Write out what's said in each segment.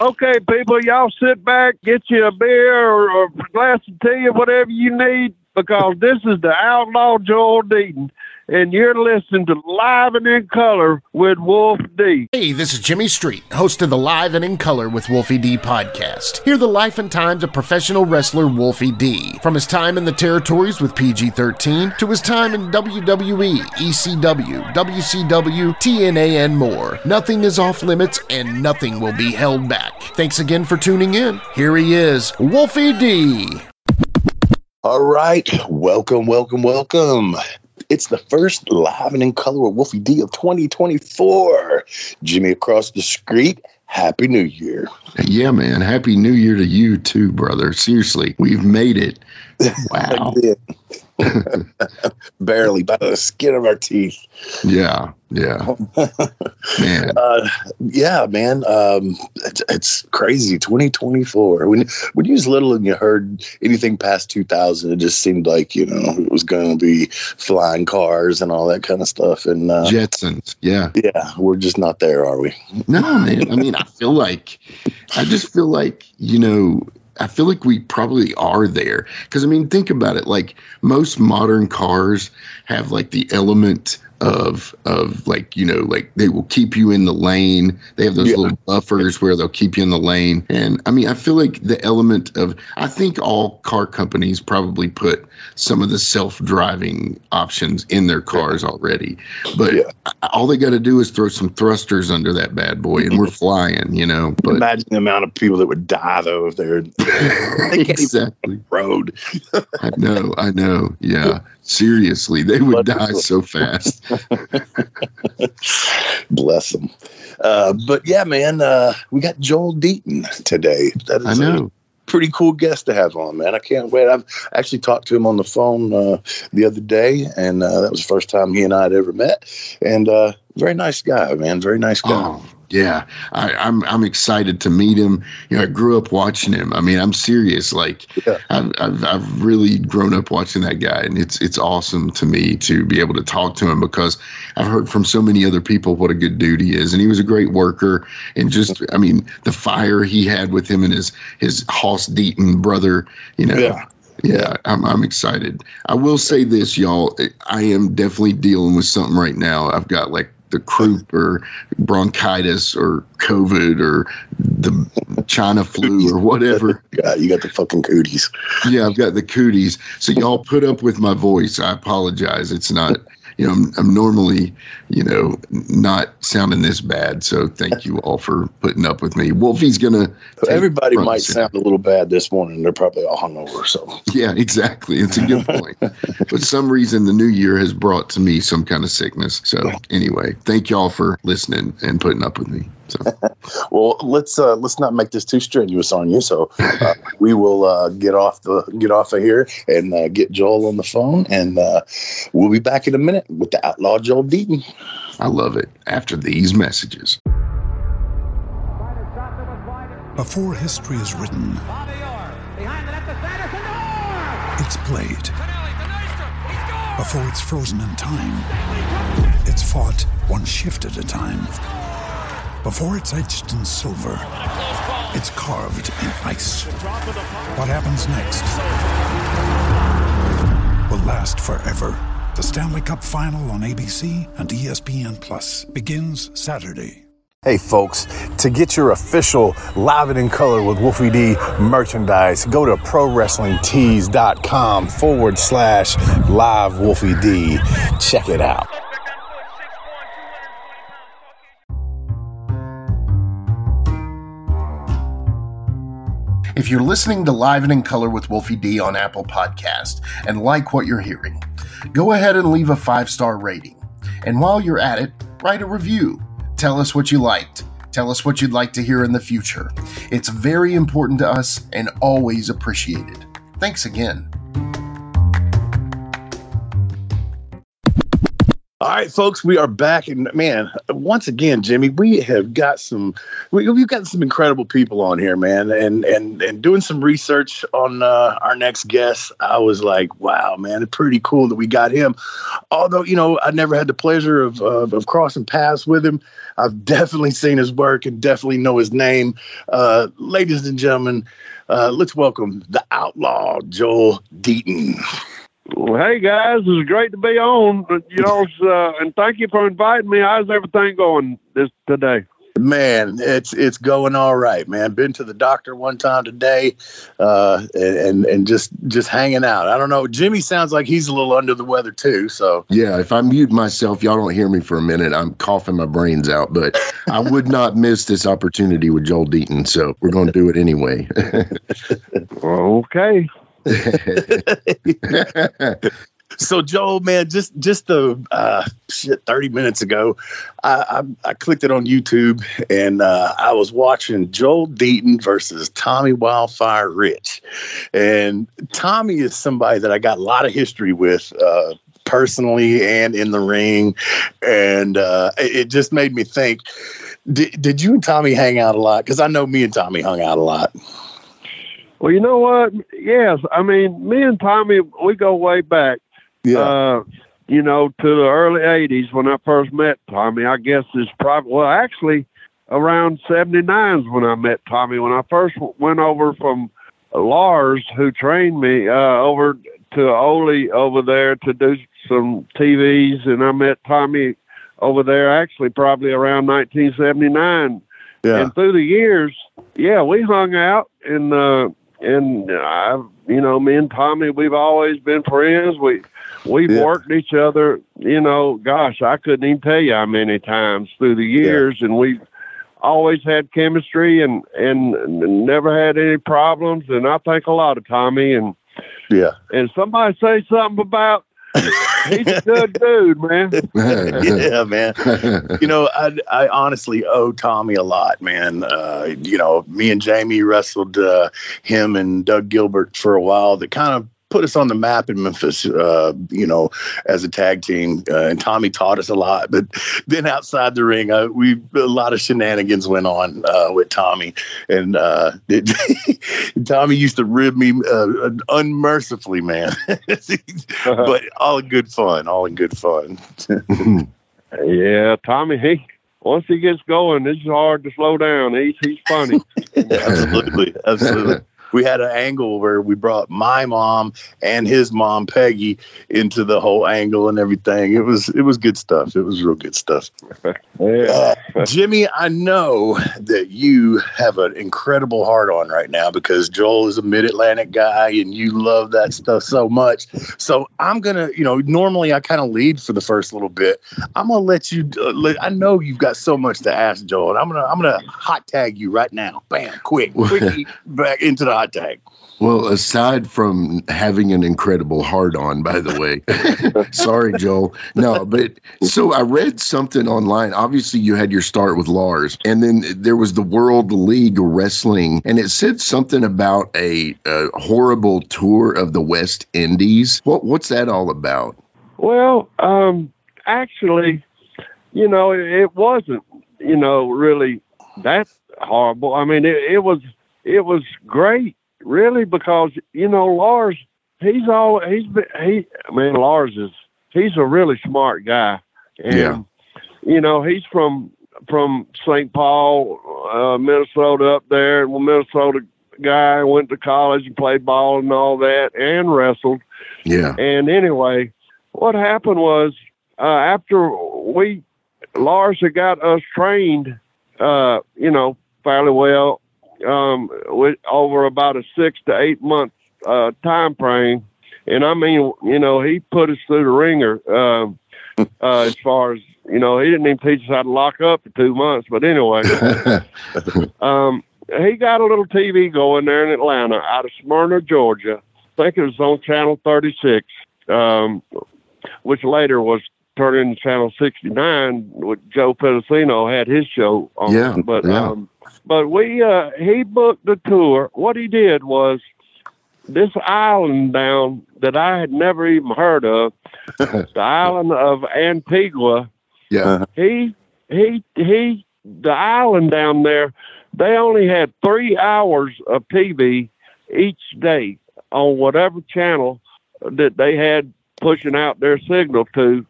Okay, people, y'all sit back, get you a beer or, or a glass of tea or whatever you need because this is the outlaw Joel Deaton and you're listening to Live and in Color with Wolf D. Hey, this is Jimmy Street, host of the Live and in Color with Wolfie D podcast. Hear the life and times of professional wrestler Wolfie D. From his time in the territories with PG 13 to his time in WWE, ECW, WCW, TNA, and more. Nothing is off limits and nothing will be held back. Thanks again for tuning in. Here he is, Wolfie D. All right, welcome, welcome, welcome. It's the first live and in color with Wolfie D of 2024. Jimmy across the street. Happy New Year. Yeah, man. Happy New Year to you too, brother. Seriously, we've made it. Wow. Barely by the skin of our teeth. Yeah, yeah, man. Uh, yeah, man. Um, it's, it's, crazy. 2024. When when you was little and you heard anything past 2000, it just seemed like you know it was going to be flying cars and all that kind of stuff. And uh, Jetsons. Yeah, yeah. We're just not there, are we? No, man. I mean, I feel like I just feel like you know I feel like we probably are there because I mean, think about it. Like most modern cars have like the element of of like you know like they will keep you in the lane. They have those yeah. little buffers where they'll keep you in the lane. And i mean i feel like the element of i think all car companies probably put some of the self-driving options in their cars already. But yeah. all they got to do is throw some thrusters under that bad boy and we're flying you know but imagine the amount of people that would die though if they're they exactly. road. I know i know. Yeah seriously they would die so fast Bless them. Uh, but yeah, man, uh, we got Joel Deaton today. That is I know. pretty cool guest to have on, man. I can't wait. I've actually talked to him on the phone uh, the other day, and uh, that was the first time he and I had ever met. And uh, very nice guy, man. Very nice guy. Oh, yeah, I, am I'm, I'm excited to meet him. You know, I grew up watching him. I mean, I'm serious. Like, yeah. I've, I've I've really grown up watching that guy, and it's it's awesome to me to be able to talk to him because I've heard from so many other people what a good dude he is, and he was a great worker. And just, I mean, the fire he had with him and his his Hoss Deaton brother. You know, yeah yeah, I'm, I'm excited. I will say this, y'all. I am definitely dealing with something right now. I've got like the croup or bronchitis or COVID or the China flu or whatever. Yeah, you got the fucking cooties. Yeah, I've got the cooties. So y'all put up with my voice. I apologize. It's not you know, I'm, I'm, normally, you know, not sounding this bad. So thank you all for putting up with me. Wolfie's gonna. Everybody might sound a little bad this morning. They're probably all hungover. So yeah, exactly. It's a good point. but some reason the new year has brought to me some kind of sickness. So anyway, thank y'all for listening and putting up with me. So. well, let's uh, let's not make this too strenuous on you. So uh, we will uh, get off the get off of here and uh, get Joel on the phone, and uh, we'll be back in a minute with the outlaw Joel Deaton. I love it. After these messages. Before history is written, it's played. Before it's frozen in time, it's fought one shift at a time before it's etched in silver, it's carved in ice. What happens next will last forever. The Stanley Cup Final on ABC and ESPN Plus begins Saturday. Hey folks, to get your official Live It in Color with Wolfie D merchandise, go to ProWrestlingTees.com forward slash live Wolfie D. Check it out. If you're listening to Live and in Color with Wolfie D on Apple Podcast and like what you're hearing, go ahead and leave a five star rating. And while you're at it, write a review. Tell us what you liked. Tell us what you'd like to hear in the future. It's very important to us and always appreciated. Thanks again. All right, folks, we are back, and man, once again, Jimmy, we have got some, we, have got some incredible people on here, man, and and and doing some research on uh, our next guest, I was like, wow, man, it's pretty cool that we got him. Although you know, I never had the pleasure of of, of crossing paths with him, I've definitely seen his work and definitely know his name. Uh, ladies and gentlemen, uh, let's welcome the outlaw Joel Deaton. Well, hey guys, it's great to be on. You know, uh, and thank you for inviting me. How's everything going this today? Man, it's it's going all right, man. Been to the doctor one time today, uh, and and just just hanging out. I don't know. Jimmy sounds like he's a little under the weather too. So yeah, if I mute myself, y'all don't hear me for a minute. I'm coughing my brains out, but I would not miss this opportunity with Joel Deaton. So we're going to do it anyway. okay. so Joel, man, just just the uh, shit thirty minutes ago, I, I, I clicked it on YouTube and uh, I was watching Joel Deaton versus Tommy Wildfire Rich, and Tommy is somebody that I got a lot of history with. Uh, personally and in the ring. And uh, it just made me think did, did you and tommy hang out a lot? Because i know me and tommy hung out a lot well, you know what? Yes, I mean, me and Tommy, we go way back. Yeah. Uh, you know, to the early '80s when I first met Tommy. I guess it's probably well, actually, around '79 is when I met Tommy. When I first went over from Lars, who trained me, uh, over to Ole over there to do some TVs, and I met Tommy over there actually probably around 1979. Yeah. And through the years, yeah, we hung out and uh and I, you know, me and Tommy, we've always been friends. We we've yeah. worked each other. You know, gosh, I couldn't even tell you how many times through the years, yeah. and we've always had chemistry and and never had any problems. And I think a lot of Tommy and yeah. And somebody say something about He's a good dude, man. yeah, man. You know, I, I honestly owe Tommy a lot, man. Uh, you know, me and Jamie wrestled uh, him and Doug Gilbert for a while. That kind of put us on the map in Memphis, uh, you know, as a tag team. Uh, and Tommy taught us a lot. But then outside the ring, uh, we a lot of shenanigans went on uh, with Tommy, and it, uh, Tommy used to rib me uh, unmercifully, man. but all in good fun. All in good fun. yeah, Tommy. He once he gets going, it's hard to slow down. He's he's funny. absolutely, absolutely we had an angle where we brought my mom and his mom Peggy into the whole angle and everything. It was it was good stuff. It was real good stuff. uh, Jimmy, I know that you have an incredible heart on right now because Joel is a Mid Atlantic guy and you love that stuff so much. So I'm gonna, you know, normally I kind of lead for the first little bit. I'm gonna let you. Uh, let, I know you've got so much to ask Joel, and I'm gonna I'm gonna hot tag you right now. Bam, quick, quick, back into the hot tag. Well, aside from having an incredible heart on, by the way, sorry, Joel. No, but so I read something online. Obviously, you had your start with Lars, and then there was the World League Wrestling, and it said something about a, a horrible tour of the West Indies. What what's that all about? Well, um, actually, you know, it, it wasn't, you know, really that horrible. I mean, it, it was it was great, really, because you know Lars, he's all he's been he. I mean, Lars is he's a really smart guy, and yeah. you know he's from from St. Paul, uh, Minnesota, up there, and Minnesota guy went to college and played ball and all that, and wrestled. Yeah. And anyway, what happened was uh, after we Lars had got us trained, uh, you know, fairly well um, with, over about a six to eight month uh, time frame. And I mean, you know, he put us through the ringer um, uh, as far as you know. He didn't even teach us how to lock up for two months, but anyway, um, he got a little TV going there in Atlanta, out of Smyrna, Georgia. I think it was on Channel 36, um, which later was turned into Channel 69. With Joe Pedicino had his show on. Yeah, but yeah. Um, but we uh, he booked the tour. What he did was this island down that I had never even heard of, the island of Antigua. Yeah. He he he the island down there, they only had three hours of TV each day on whatever channel that they had pushing out their signal to.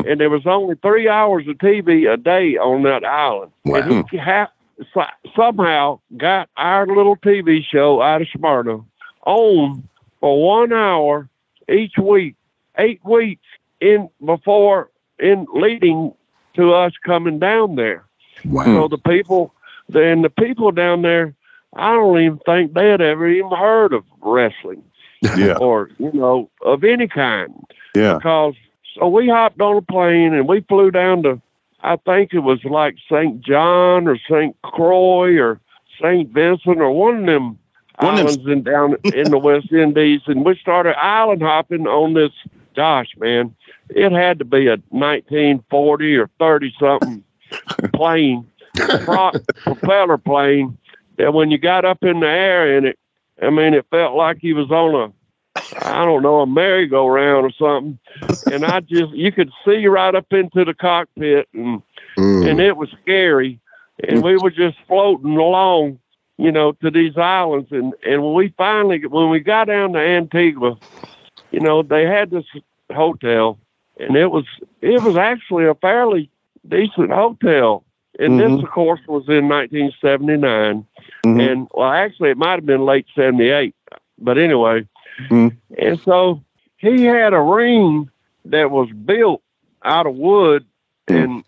Hmm. And there was only three hours of TV a day on that island. Wow. And he ha- so- somehow got our little TV show out of Smyrna on for one hour each week, eight weeks in before in leading to us coming down there. Wow. So the people, and the people down there, I don't even think they had ever even heard of wrestling Yeah. or you know of any kind Yeah. because so we hopped on a plane and we flew down to I think it was like St. John or St. Croix or St. Vincent or one of them One of them- islands in down in the West Indies and we started island hopping on this gosh man it had to be a 1940 or 30 something plane pro- propeller plane that when you got up in the air in it I mean it felt like you was on a I don't know, a merry-go-round or something. And I just, you could see right up into the cockpit and, Mm. and it was scary. And we were just floating along, you know, to these islands. And, and when we finally, when we got down to Antigua, you know, they had this hotel and it was, it was actually a fairly decent hotel. And Mhm. this, of course, was in 1979. Mhm. And well, actually, it might have been late 78. But anyway, Mhm. and so he had a ring that was built out of wood, and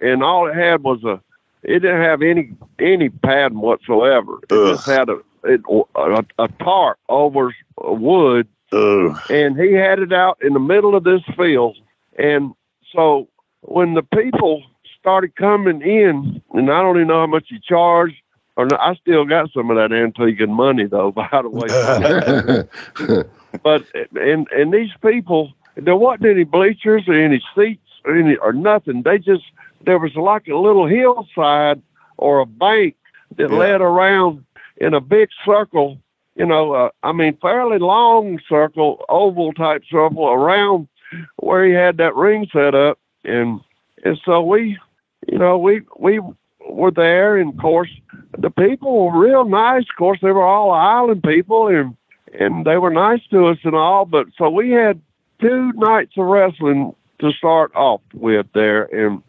and all it had was a. It didn't have any any padding whatsoever. It just had a it, a, a tarp over wood, Oh. and he had it out in the middle of this field. And so when the people started coming in, and I don't even know how much he charged, or no, I still got some of that Antiguan money though, by the way. but and and these people, there wasn't any bleachers or any seats or any or nothing. They just there was like a little hillside or a bank that Yeah. led around in a big circle. You know, uh, I mean, fairly long circle, oval type circle around where he had that ring set up, and and so we, you know, we we were there, and of course the people were real nice. Of course, they were all island people, and and they were nice to us and all. But so we had two nights of wrestling to start off with there, and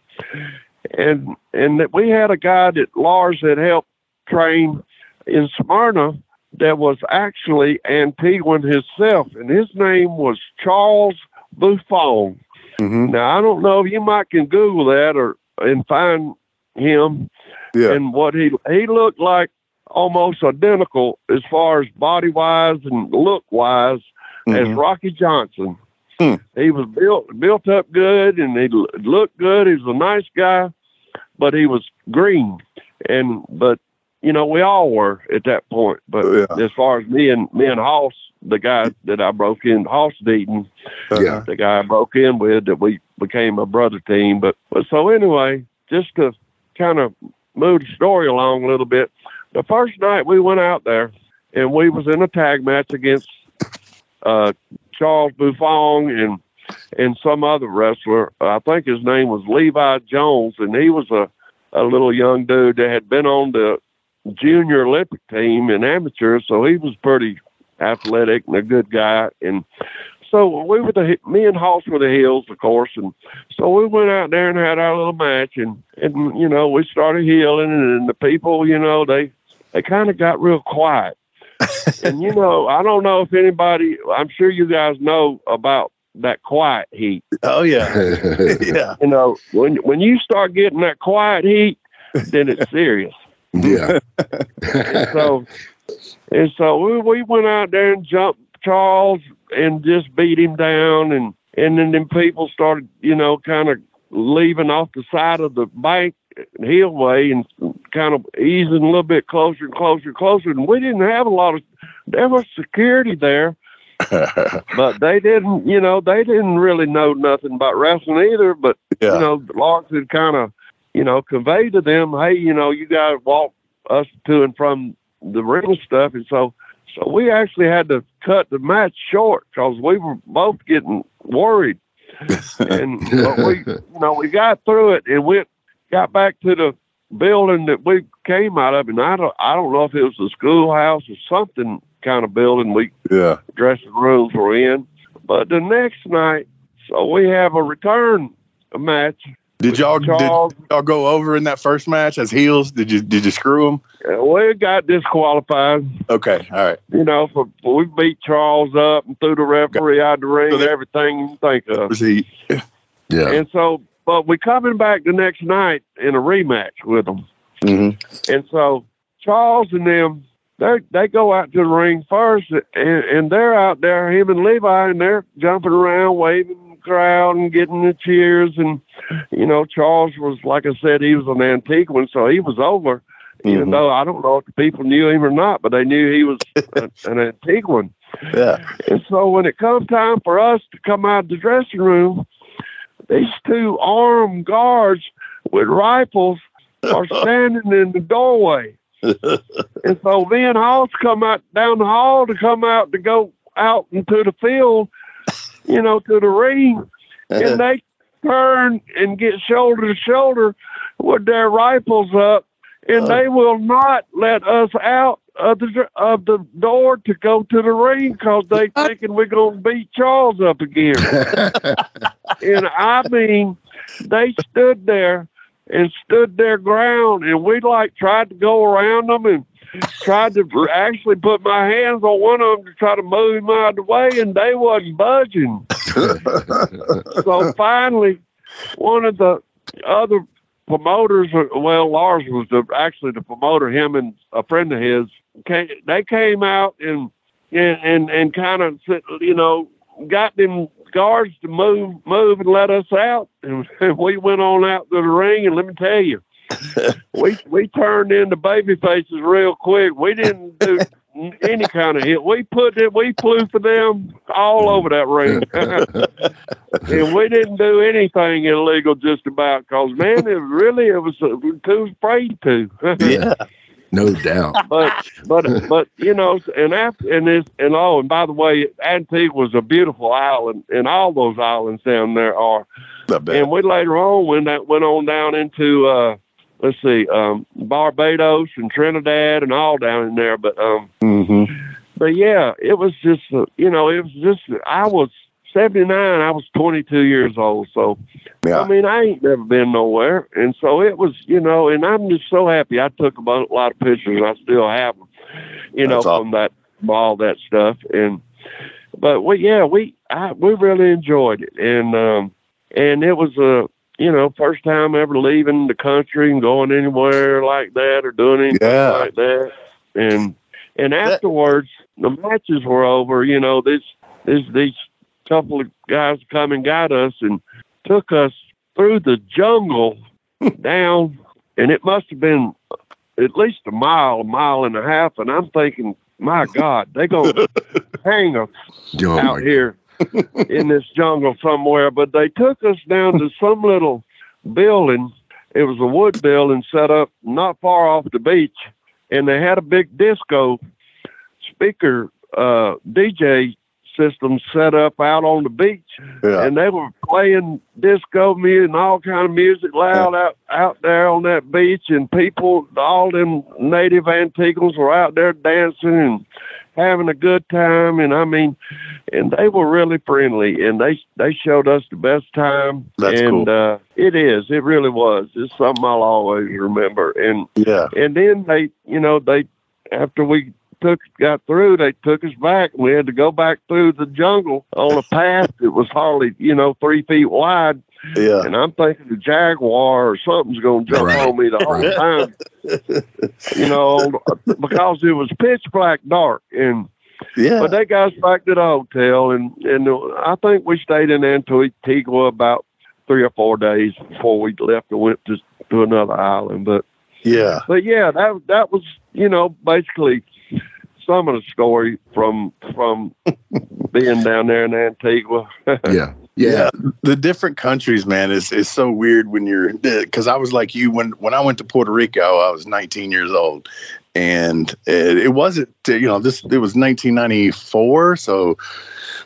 and and that we had a guy that Lars had helped train in Smyrna that was actually Antiguan himself, and his name was Charles Buffon. Mhm. Now I don't know if you might can Google that or and find him Yeah. and what he he looked like almost identical as far as body wise and look wise as Mhm. Rocky Johnson. Hmm. He was built built up good and he looked good. He was a nice guy, but he was green. And but you know we all were at that point. But Yeah. as far as me and me and Hoss, the guy that I broke in, Hoss Deaton, Yeah. the guy I broke in with, that we became a brother team. But but so anyway, just to kind of move the story along a little bit. The first night we went out there and we was in a tag match against uh, Charles Buffon and and some other wrestler. I think his name was Levi Jones, and he was a a little young dude that had been on the junior Olympic team in amateur, so he was pretty athletic and a good guy. And so we were the me and Hoss were the heels, of course, and so we went out there and had our little match, and and you know we started healing, and the people, you know, they they kind of got real quiet. and you know, I don't know if anybody, I'm sure you guys know about that quiet heat. Oh yeah. yeah. You know, when when you start getting that quiet heat, then it's serious. yeah. And so, and so we, we went out there and jumped Charles and just beat him down, and and then them people started, you know, kind of leaving off the side of the bank uh, hillway and kind of easing a little bit closer and closer and closer. And we didn't have a lot of there was security there, but they didn't, you know, they didn't really know nothing about wrestling either. But yeah. you know, Lars had kind of, you know, conveyed to them, hey, you know, you guys walk us to and from the ring stuff, and so So we actually had to cut the match short because we were both getting worried. and but we, you know, we got through it and we got back to the building that we came out of, and I don't, I don't know if it was the schoolhouse or something kind of building we Yeah. dressing rooms were in. But the next night, so we have a return match. Did y'all did y'all go over in that first match as heels? Did you did you screw them? we got disqualified. Okay, all right. You know, for, we beat Charles up and threw the referee out the ring, So everything you think of. Was he? Yeah. And so, but we coming back the next night in a rematch with them. Mm-hmm. And so Charles and them, they they go out to the ring first, and, and they're out there, him and Levi, and they're jumping around, waving crowd and getting the cheers. And you know, Charles was like I said, he was an Antiguan, so he was over. Even Mhm. though I don't know if the people knew him or not, but they knew he was a, an Antiguan. Yeah. And so when it comes time for us to come out of the dressing room, these two armed guards with rifles are standing in the doorway. and so me and Hoss come out down the hall to come out to go out into the field, you know, to the ring. And uh-huh. they turn and get shoulder to shoulder with their rifles up, and uh-huh. they will not let us out of the of the door to go to the ring because they thinking we're gonna beat Charles up again. and I mean, they stood there and stood their ground, and we like tried to go around them and tried to actually put my hands on one of them to try to move him out of the way, and they wasn't budging. so finally, one of the other promoters, uh, well, Lars was the, actually the promoter. Him and a friend of his, came, they came out and and and, and kind of you know got them guards to move move and let us out, and, we went on out to the ring. And let me tell you, we we turned into baby faces real quick. We didn't do any kind of hit. We put it. We flew for them all over that ring, and we didn't do anything illegal. Just about because man, it really it was too afraid to. yeah. No doubt. but but but you know, and after and this and oh, and by the way, Antigua was a beautiful island, and all those islands down there are. And we later on when that went on down into uh let's see, um Barbados and Trinidad and all down in there. But um hmm but yeah, it was just uh, you know, it was just I was seventy nine, I was twenty two years old, so Yeah. I mean, I ain't never been nowhere, and so it was, you know, and I'm just so happy. I took a lot of pictures, I still have them, you know, awesome. from that all that stuff. And but we, yeah, we I, we really enjoyed it, and um, and it was a you know first time ever leaving the country and going anywhere like that or doing anything Yeah. like that, and and afterwards the matches were over. You know, this this these couple of guys come and got us and took us through the jungle down, and it must have been at least a mile, a mile and a half. And I'm thinking, my God, they're going to hang us Oh, out here in this jungle somewhere. But they took us down to some little building. It was a wood building set up not far off the beach, and they had a big disco speaker uh, DJ system set up out on the beach. Yeah. and they were playing disco music and all kind of music loud out out there on that beach. And people all them native Antiguans were out there dancing and having a good time. And I mean and they were really friendly. And they they showed us the best time. That's and cool. uh it is. It really was. It's something I'll always remember. And yeah. and then they, you know, they after we took got through, they took us back. We had to go back through the jungle on a path that was hardly, you know, three feet wide. Yeah. And I'm thinking the jaguar or something's going to jump Right. on me the whole Right. time, you know, because it was pitch black dark. And Yeah. but they got us back to the hotel, and and I think we stayed in Antigua about three or four days before we left and went to to another island. But yeah. but yeah, that that was you know basically some of the story from from being down there in Antigua. Yeah. Yeah. The different countries, man, is is so weird when you're because I was like you when when I went to Puerto Rico, I was 19 years old, and it, it wasn't you know this it was 1994 so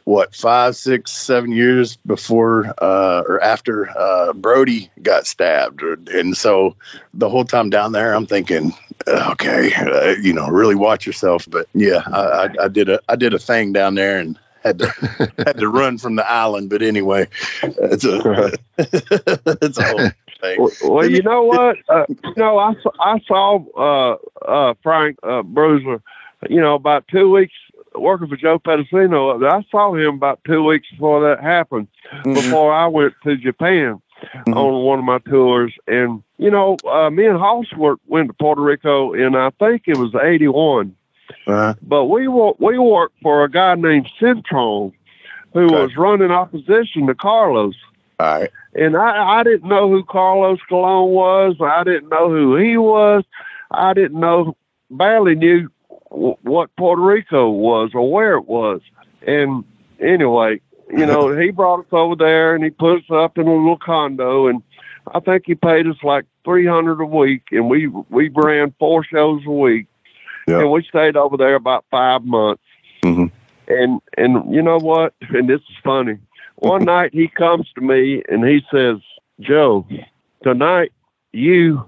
what five six seven years before uh, or after uh, brody got stabbed and so the whole time down there i'm thinking okay uh, you know really watch yourself but yeah I, I, I did a i did a thing down there and had to had to run from the island but anyway it's a it's a whole well, well, you know what? Uh, you know, I, I saw uh, uh, Frank uh, Bruiser, you know, about two weeks working for Joe Pedicino. I saw him about two weeks before that happened, mm-hmm. before I went to Japan mm-hmm. on one of my tours. And, you know, uh, me and Hossworth went to Puerto Rico and I think it was 81. Uh-huh. But we, we worked for a guy named Centron who okay. was running opposition to Carlos. All right. And I, I didn't know who Carlos Colon was. I didn't know who he was. I didn't know, barely knew w- what Puerto Rico was or where it was. And anyway, you know, he brought us over there and he put us up in a little condo and I think he paid us like three hundred a week and we we ran four shows a week. And we stayed over there about five months. Mm-hmm. And and you know what? And this is funny one night he comes to me and he says, Joe, tonight you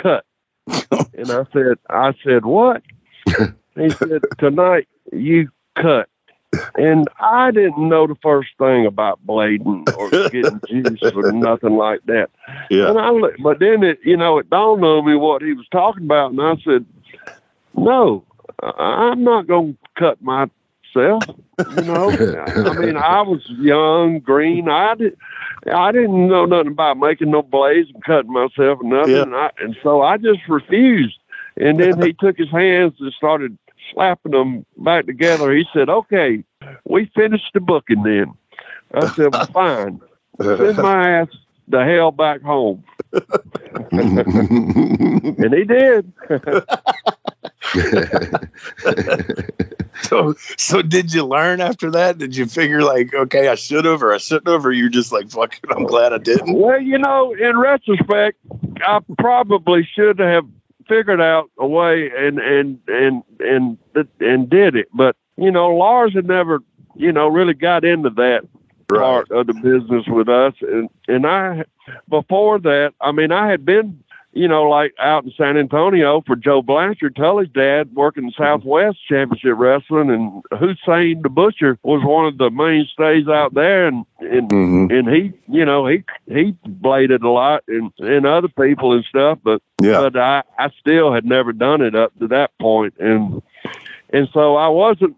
cut. and I said, I said, what? he said, tonight you cut. And I didn't know the first thing about blading or getting juice or nothing like that. Yeah. And I, but then it, you know, it dawned on me what he was talking about, and I said, "No, I'm not going to cut myself. You know, I mean, I was young, green. I did, I didn't know nothing about making no blades and cutting myself and nothing. Yeah. And, I, and so I just refused. And then he took his hands and started slapping them back together. He said, "Okay, we finished the booking then." I said, well, "Fine, send my ass the hell back home." and he did. so, so did you learn after that? Did you figure like, okay, I should have, or I shouldn't have, or you're just like, fuck it, I'm glad I didn't? Well, you know, in retrospect, I probably should have figured out a way and and and and and did it. But you know, Lars had never, you know, really got into that right. part of the business with us, and and I before that, I mean, I had been you know, like out in San Antonio for Joe Blanchard, Tully's dad working in Southwest Championship Wrestling, and Hussein the Butcher was one of the mainstays out there, and and mm-hmm. and he, you know, he he bladed a lot, and and other people and stuff, but yeah. but I I still had never done it up to that point, and and so I wasn't.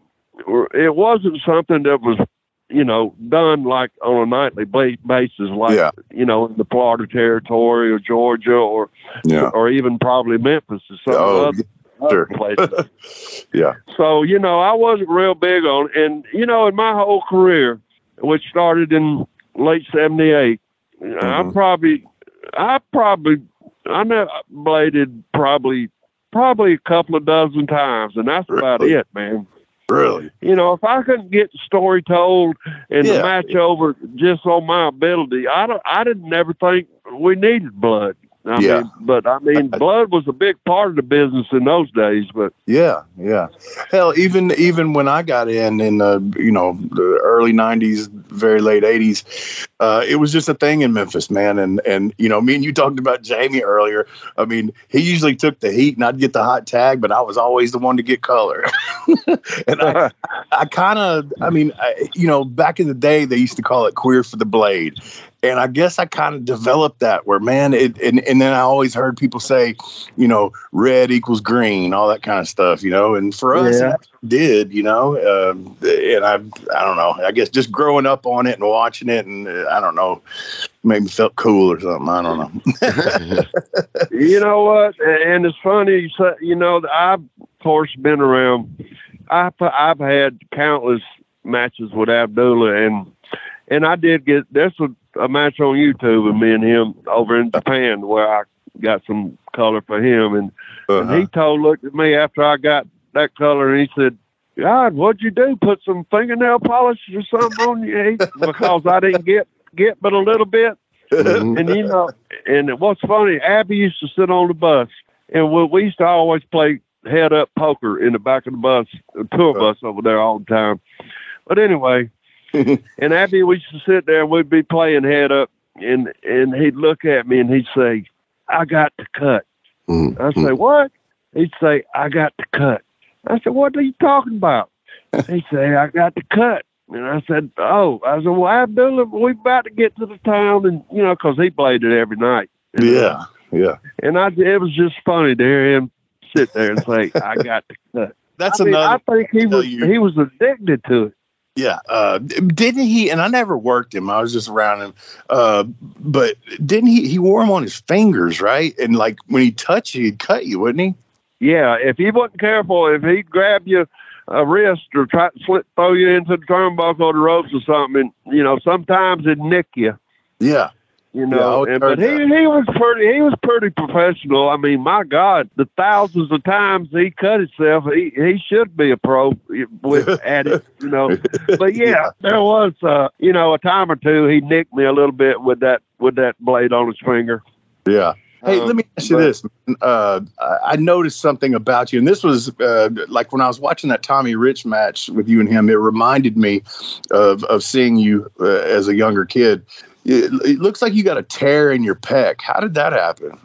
It wasn't something that was you know, done like on a nightly basis, like yeah. you know, in the Florida territory or Georgia or yeah. or even probably Memphis or some oh, other, sure. places. yeah. So you know, I wasn't real big on, and you know, in my whole career, which started in late '78, mm-hmm. I probably, I probably, I know bladed probably probably a couple of dozen times, and that's really? about it, man. Really? You know, if I couldn't get the story told and yeah. the match over just on my ability, I don't, I didn't never think we needed blood. I yeah. mean, but I mean, blood was a big part of the business in those days. But yeah, yeah. Hell, even even when I got in in the you know the early '90s, very late '80s, uh, it was just a thing in Memphis, man. And and you know, me and you talked about Jamie earlier. I mean, he usually took the heat, and I'd get the hot tag, but I was always the one to get color. and I, I kind of, I mean, I, you know, back in the day, they used to call it queer for the blade, and I guess I kind of developed that where man it and, and then I always heard people say, you know, red equals green, all that kind of stuff, you know, and for us yeah. did, you know, um, and I I don't know, I guess just growing up on it and watching it and uh, I don't know, made me felt cool or something. I don't know. you know what? And it's funny, you know, I've of course been around. I've I've had countless matches with Abdullah and and I did get this was a match on YouTube of me and him over in Japan where I got some color for him, and, uh-huh. and he uh-huh. told looked at me after I got that color, and he said, "God, what'd you do? Put some fingernail polish or something on you?" because I didn't get get but a little bit. Mm-hmm. and you know, and what's funny, Abby used to sit on the bus, and we, we used to always play head up poker in the back of the bus, the tour bus over there all the time. But anyway, and Abby, we used to sit there and we'd be playing head up, and and he'd look at me and he'd say, "I got to cut." Mm, I say, "What?" He'd say, "I got to cut." I said, "What are you talking about?" He'd say, "I got to cut." And I said, "Oh," I said, "Well, Abdullah, we about to get to the town, and you know, 'cause he played it every night." Yeah, yeah. And I, it was just funny to hear him sit there and say, "I got to cut." That's I mean, another. I think he was you- he was addicted to it. Yeah, uh, didn't he? And I never worked him. I was just around him. Uh, but didn't he? He wore them on his fingers, right? And like when he touched you, he'd cut you, wouldn't he? Yeah, if he wasn't careful, if he grabbed you a wrist or try to slip throw you into the turnbuckle or the ropes or something, you know, sometimes it'd nick you. Yeah, You know, always and, but he he was pretty he was pretty professional. I mean, my God, the thousands of times he cut himself, he he should be a pro with at it, you know. But yeah, Yeah. there was uh, you know, a time or two he nicked me a little bit with that with that blade on his finger. yeah. Hey, Um, let me ask you but- this. Uh, I I noticed something about you, and this was uh, like when I was watching that Tommy Rich match with you and him. It reminded me of of seeing you uh, as a younger kid. It, it looks like you got a tear in your pec. How did that happen?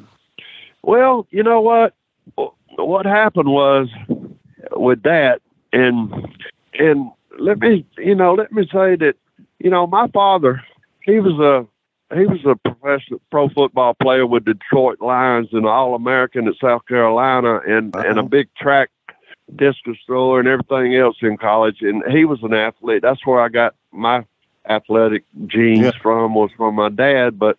Well, you know what? What happened was with that, and and let me, you know, let me say that, you know, my father, he was a he was a professional pro football player with Detroit Lions and All American at South Carolina, and and a Uh-huh. big track discus thrower and everything else in college. And he was an athlete. That's where I got my athletic genes Yeah. from was from my dad, but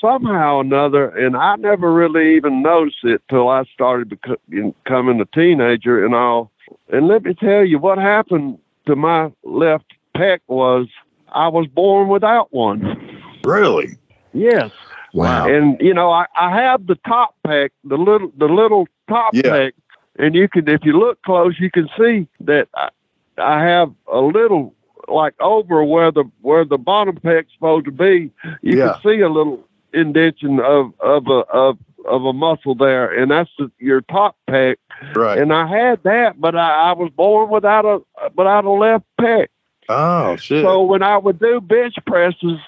somehow or another, and I never really even noticed it till I started beco- becoming a teenager and all. And let me tell you what happened to my left pec was I was born without one. Really? Yes. wow. And you know, I, I have the top pec, the little the little top Yeah. pec, and you can if you look close, you can see that I, I have a little like over where the where the bottom pec's supposed to be. You Yeah. can see a little indentation of of a of of a muscle there, and that's the, your top pec. Right. And I had that, but I, I was born without a without a left pec. oh shit. So when I would do bench presses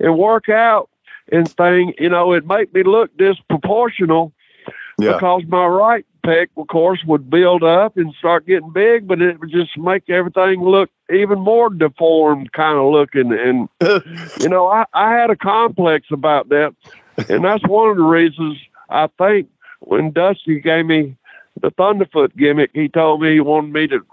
and work out and thing, you know, it make me look disproportional yeah. because my right pec, of course, would build up and start getting big, but it would just make everything look even more deformed kind of looking. And, you know, I, I had a complex about that. And that's one of the reasons I think when Dusty gave me the Thunderfoot gimmick, he told me he wanted me to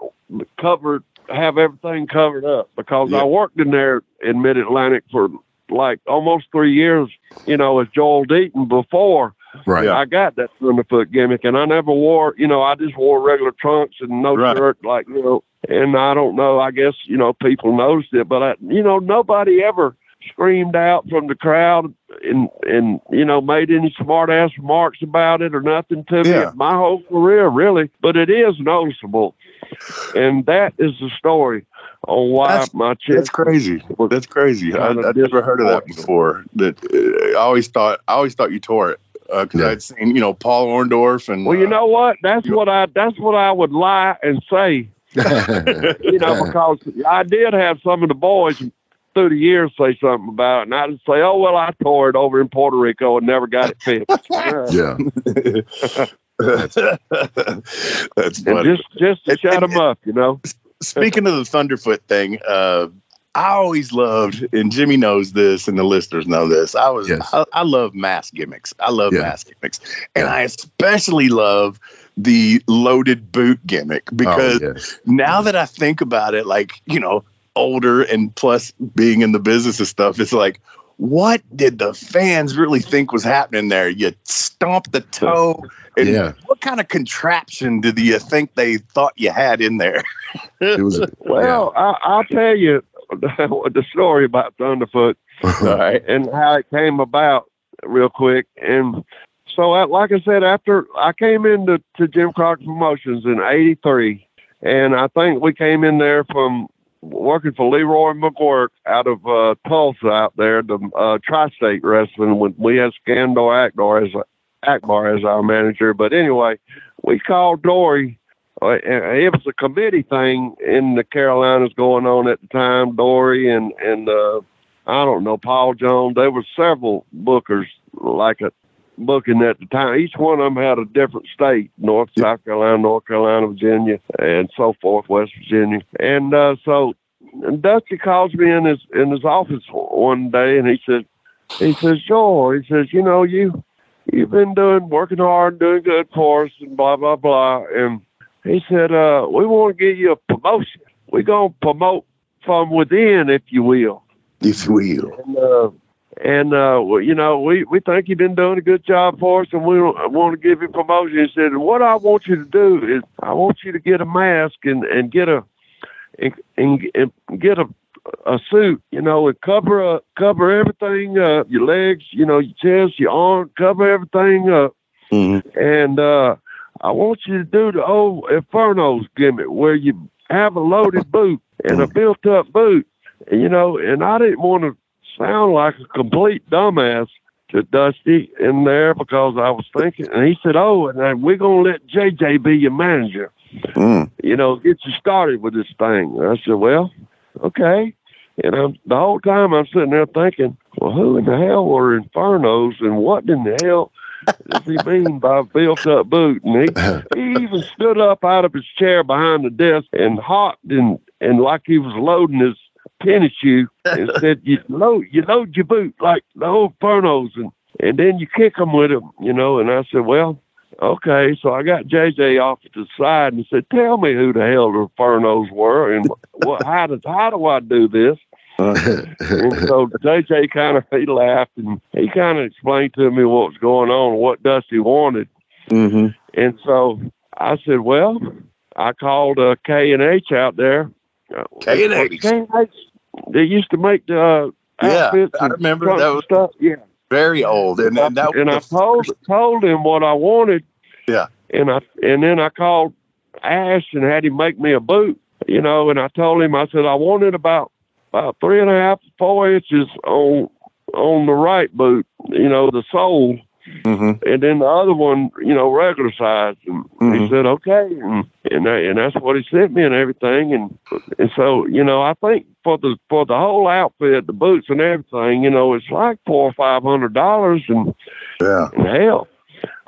cover, have everything covered up because Yeah. I worked in there in Mid Atlantic for like almost three years, you know, as Joel Deaton before. Right. Yeah. I got that Thunderfoot gimmick, and I never wore, you know, I just wore regular trunks and no Right. shirt, like you know. And I don't know. I guess you know people noticed it, but I, you know, nobody ever screamed out from the crowd and and you know made any smart ass remarks about it or nothing to Yeah. me my whole career really. But it is noticeable, and that is the story on why That's- my chest. That's crazy. That's crazy. I, I've never heard of that before. That uh, I always thought. I always thought you tore it because Yeah. I'd seen you know Paul Orndorff and Well, you uh, know what? That's you- what I. That's what I would lie and say you know, because I did have some of the boys through the years say something about it, and I'd say, "Oh well, I tore it over in Puerto Rico and never got it fixed." yeah. that's and funny. just just to And- shut and- them up, you know. Speaking of the Thunderfoot thing, uh, I always loved, and Jimmy knows this, and the listeners know this. I was, Yes. I, I love mask gimmicks. I love Yeah. mask gimmicks, and Yeah. I especially love the loaded boot gimmick oh, because oh, yes. now that I think about it, like, you know, older and plus being in the business and stuff, it's like, what did the fans really think was happening there? You stomp the toe. And Yeah. what kind of contraption did you think they thought you had in there? It was. Well, I, I'll tell you the story about Thunderfoot right. and how it came about real quick. And so, uh, like I said, after I came into to Jim Crockett Promotions in '83, and I think we came in there from working for Leroy McGuirk out of uh, Tulsa out there, the uh, Tri-State Wrestling. When we had Skandor Actor as Akbar as our manager. But anyway, we called Dory. Uh, it was a committee thing in the Carolinas going on at the time. Dory and and uh, I don't know Paul Jones. There were several bookers like a booking at the time. Each one of them had a different state: North, South Carolina, North Carolina, Virginia, and so forth, West Virginia. And uh, so Dusty calls me in his in his office one day, and he says, he says, Joel, he says, you know, you you've been doing working hard, doing good for us, and blah blah blah. And he said, uh, we want to give you a promotion. We're gonna promote from within, if you will. If you will. And, uh, and uh, well, you know, we, we think you've been doing a good job for us, and we want to give you promotion. He said, "What I want you to do is, I want you to get a mask and and get a and, and, and get a a suit, you know, and cover up, cover everything up, your legs, you know, your chest, your arm, cover everything up. Mm-hmm. And uh, I want you to do the old Inferno's gimmick where you have a loaded boot and a built up boot, you know. And I didn't want to sound like a complete dumbass to Dusty in there because I was thinking, and he said, "Oh, and we're gonna let JJ be your manager." Mm. You know, get you started with this thing. I said, "Well, okay." And I'm, the whole time I'm sitting there thinking, well, who in the hell were Infernos and what in the hell does he mean by built up boot? And he, uh-huh. he even stood up out of his chair behind the desk and hopped and, and like he was loading his tennis shoe and said, you load, you load your boot like the old Infernos and, and then you kick them with them, you know. And I said, well, okay. So I got JJ off to the side and said, tell me who the hell the Infernos were and what, how, does, how do I do this? and so JJ kind of he laughed and he kind of explained to me what was going on, what Dusty wanted. Mm-hmm. And so I said, well, I called uh, K and H out there. K and H. K and H. They used to make the uh, Yeah, I remember that was- stuff. Yeah. Very old, and, and that and I was the told told him what I wanted. Yeah. And I and then I called Ash and had him make me a boot. You know, and I told him I said I wanted about about three and a half, four inches on on the right boot. You know, the sole, Mhm. and then the other one, you know, regular size. And he Mhm. said okay, and and, that, and that's what he sent me and everything. And and so you know, I think for the for the whole outfit, the boots and everything, you know, it's like four or five hundred dollars, and, yeah, and hell,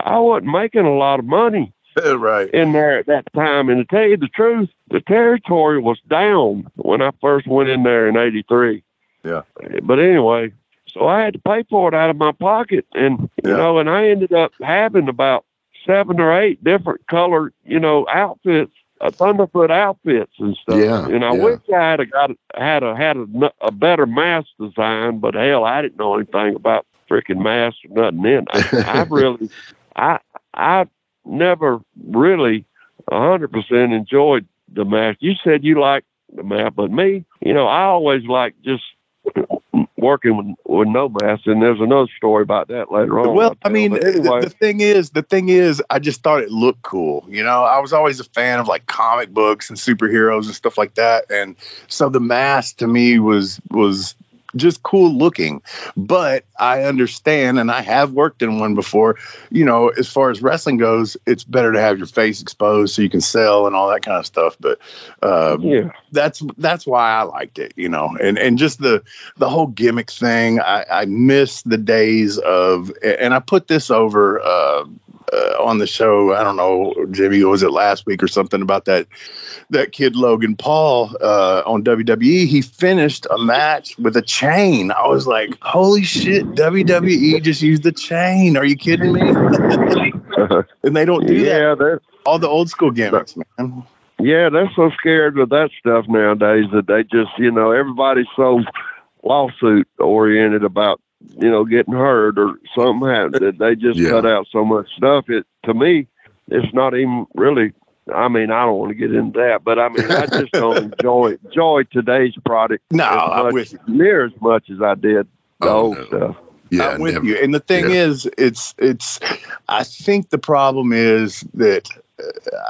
I wasn't making a lot of money right. in there at that time. And to tell you the truth, the territory was down when I first went in there in '83. Yeah. But anyway, so I had to pay for it out of my pocket, and you Yeah. know, and I ended up having about seven or eight different color, you know, outfits, uh, Thunderfoot outfits and stuff. Yeah, And I yeah. wish I had a got had a had a, a better mask design, but hell, I didn't know anything about freaking masks or nothing. Then I, I really, I I never really a hundred percent enjoyed the mask. You said you liked the mask, but me, you know, I always like just working with, with no mask. And there's another story about that later on. Well, I mean, But the, anyway, the thing is, the thing is, I just thought it looked cool. You know, I was always a fan of like comic books and superheroes and stuff like that, and so the mask to me was was just cool looking. But I understand, and I have worked in one before. You know, as far as wrestling goes, it's better to have your face exposed so you can sell and all that kind of stuff. But um, yeah, that's that's why I liked it, you know, and and just the the whole gimmick thing. I, I miss the days of, and I put this over uh, uh, on the show. I don't know, Jimmy, was it last week or something about that that kid Logan Paul uh, on WWE? He finished a match with a chain. I was like, holy shit, WWE just used the chain. Are you kidding me? and they don't do that. yeah, they're All the old school gimmicks, man. yeah, they're so scared with that stuff nowadays that they just, you know, everybody's so lawsuit oriented about, you know, getting hurt or something happened that they just Yeah. cut out so much stuff. It to me, it's not even really. I mean, I don't want to get into that, but I mean, I just don't enjoy enjoy today's product No, as I'm much, with you. near as much as I did the Oh, old no. stuff. Yeah, I'm with never. you. And the thing Yeah. is, it's it's. I think the problem is that uh,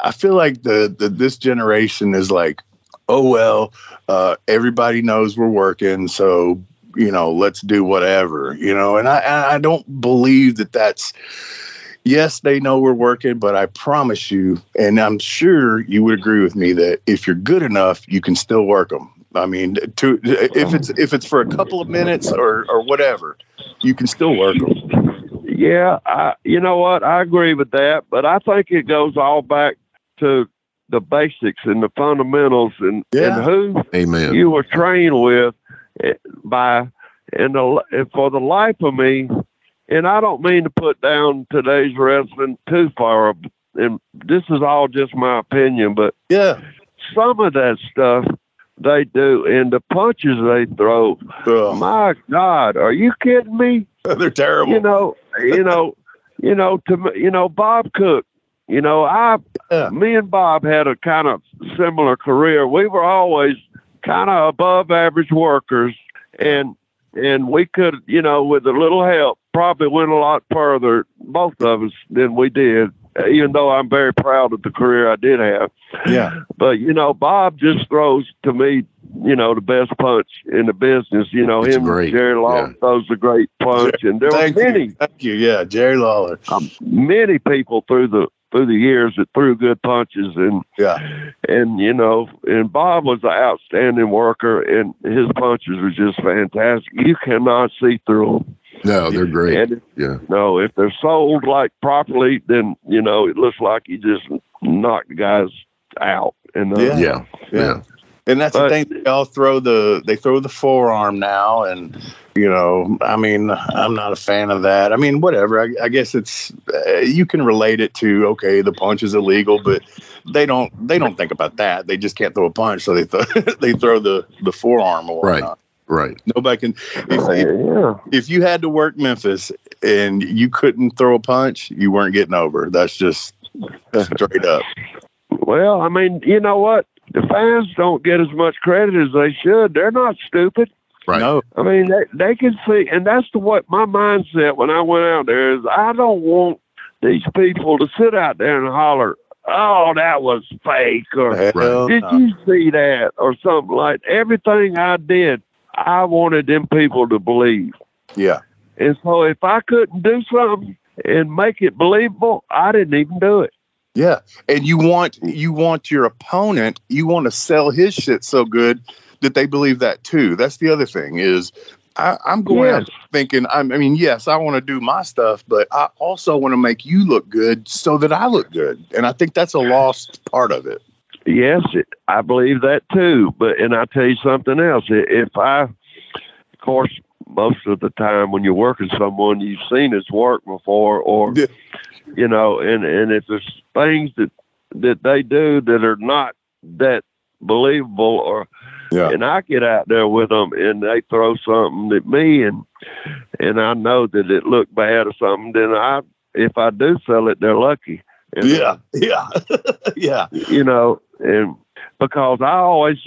I feel like the, the this generation is like, oh well, uh, everybody knows we're working, so you know, let's do whatever, you know. And I I I don't believe that that's. Yes, they know we're working, but I promise you, and I'm sure you would agree with me that if you're good enough, you can still work them. I mean, to if it's if it's for a couple of minutes or or whatever, you can still work them. Yeah, I, you know what? I agree with that, but I think it goes all back to the basics and the fundamentals and, Yeah. and who Amen. you were trained with eh, by and, the, and for the life of me and i don't mean to put down today's wrestling too far and this is all just my opinion but Yeah. some of that stuff they do and the punches they throw my god are you kidding me they're terrible. you know you know you know to you know bob cook you know i Yeah. me and bob had a kind of similar career we were always kind of above average workers and and we could you know with a little help probably went a lot further both of us than we did even though i'm very proud of the career i did have yeah. but you know, Bob just throws to me, you know, the best punch in the business. You know, It's him, great, Jerry Lawler yeah. throws a great punch, and there were many, you. Thank you. Yeah, Jerry Lawler. um, many people through the through the years that threw good punches, and Yeah. and you know, and Bob was an outstanding worker, and his punches were just fantastic. You cannot see through them, No, they're great. and Yeah. no, if they're sold like properly, then you know it looks like you just knocked the guys out. And uh, Yeah. Yeah. Yeah. And that's But- the thing. They all throw the they throw the forearm now, and you know, I mean, I'm not a fan of that. I mean, whatever. I, I guess it's uh, you can relate it to okay, the punch is illegal, but they don't they don't think about that. They just can't throw a punch, so they th- they throw the the forearm or Right. whatnot. Right. Nobody can. If, uh, yeah. if you had to work Memphis and you couldn't throw a punch, you weren't getting over. That's just straight up. Well, I mean, you know what? The fans don't get as much credit as they should. They're not stupid. Right. No, I mean, they they can see, and that's the what my mindset when I went out there is. I don't want these people to sit out there and holler, "Oh, that was fake," or hell "Did no. you see that?" or something like. Everything I did, I wanted them people to believe. Yeah, And so, if I couldn't do something and make it believable, I didn't even do it. yeah. And you want you want your opponent, you want to sell his shit so good that they believe that too. That's the other thing is. I, I'm going out Yes. thinking. I'm, I mean, yes, I want to do my stuff, but I also want to make you look good so that I look good. And I think that's a lost part of it. Yes, it, I believe that too. But and I tell you something else. If I, of course, most of the time when you're working someone, you've seen his work before, or Yeah. you know, and and if there's things that that they do that are not that believable, or Yeah. and I get out there with them and they throw something at me, and and I know that it looked bad or something, then I if I do sell it, they're lucky. And, Yeah, yeah, yeah, you know, and because I always,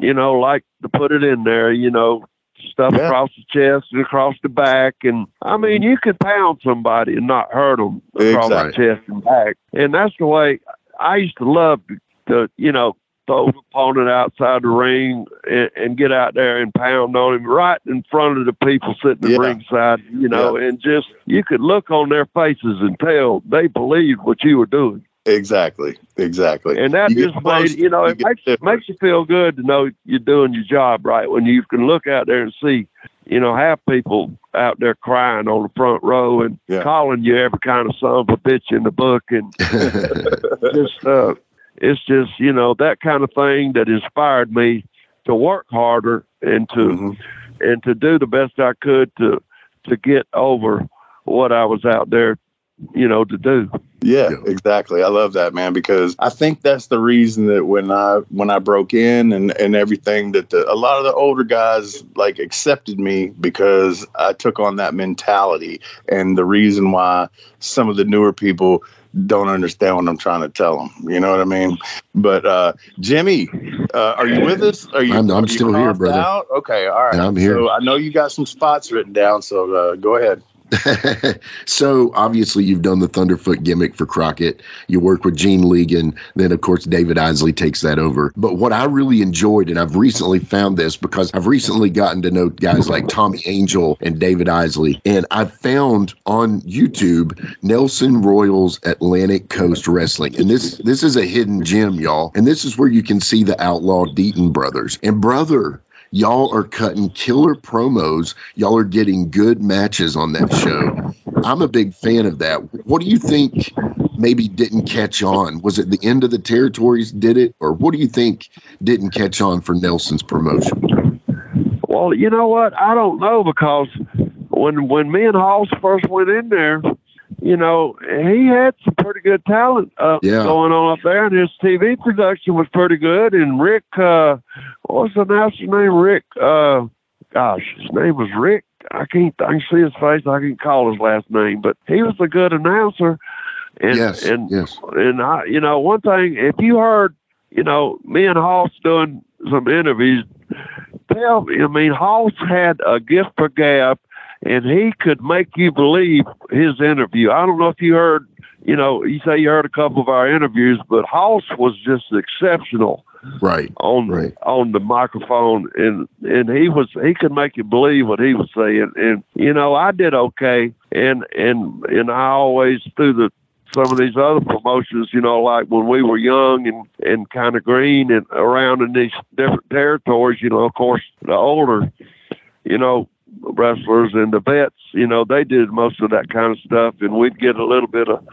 you know, like to put it in there, you know, stuff Yeah. across the chest and across the back, and I mean, you could pound somebody and not hurt them across Exactly. the chest and back, and that's the way I used to love to, you know. Throw the opponent outside the ring and, and get out there and pound on him right in front of the people sitting Yeah. at ringside, you know, and just you could look on their faces and tell they believed what you were doing. exactly, exactly. And that You just made you know you it makes different. makes you feel good to know you're doing your job right when you can look out there and see, you know, have people out there crying on the front row and Yeah. calling you every kind of son of a bitch in the book and just uh it's just, you know, that kind of thing that inspired me to work harder and to Mhm. and to do the best I could to to get over what I was out there, you know, to do. Yeah, Yeah. exactly. I love that man because I think that's the reason that when I when I broke in and and everything that the, a lot of the older guys like accepted me because I took on that mentality and the reason why some of the newer people don't understand what I'm trying to tell them. You know what I mean? But uh Jimmy, uh, are you with us? Are you? I'm- I'm you still here, brother. Out? Okay, all right. Yeah, I'm here. So I know you got some spots written down, so uh, go ahead. so obviously you've done the Thunderfoot gimmick for Crockett. You work with Gene Ligon. Then of course David Isley takes that over. But what I really enjoyed, and I've recently found this because I've recently gotten to know guys like Tommy Angel and David Isley, and I've found on YouTube Nelson Royals Atlantic Coast Wrestling, and this this is a hidden gem, y'all. And this is where you can see the Outlaw Deaton brothers. And brother, Y'all are cutting killer promos. Y'all are getting good matches on that show. I'm a big fan of that. What do you think maybe didn't catch on? Was it the end of the territories did it? Or what do you think didn't catch on for Nelson's promotion? Well, you know what? I don't know because when when me and Hoss first went in there, you know, he had some pretty good talent uh, yeah. going on up there, and his TV production was pretty good. And Rick, uh, what was the announcer's name? Rick, uh, gosh, his name was Rick. I can't, I can see his face. I can't call his last name, but he was a good announcer. And, yes, and, yes. And I, you know, one thing, if you heard, you know, me and Hoss doing some interviews, tell me, I mean, Hoss had a gift for gab and he could make you believe his interview. I don't know if you heard, you know, you say you heard a couple of our interviews, but Hoss was just exceptional. Right. On right. on the microphone and and he was he could make you believe what he was saying. And you know, I did okay and and and I always through the some of these other promotions, you know, like when we were young and, and kind of green and around in these different territories, you know, of course, the older, you know, wrestlers and the vets, you know, they did most of that kind of stuff, and we'd get a little bit of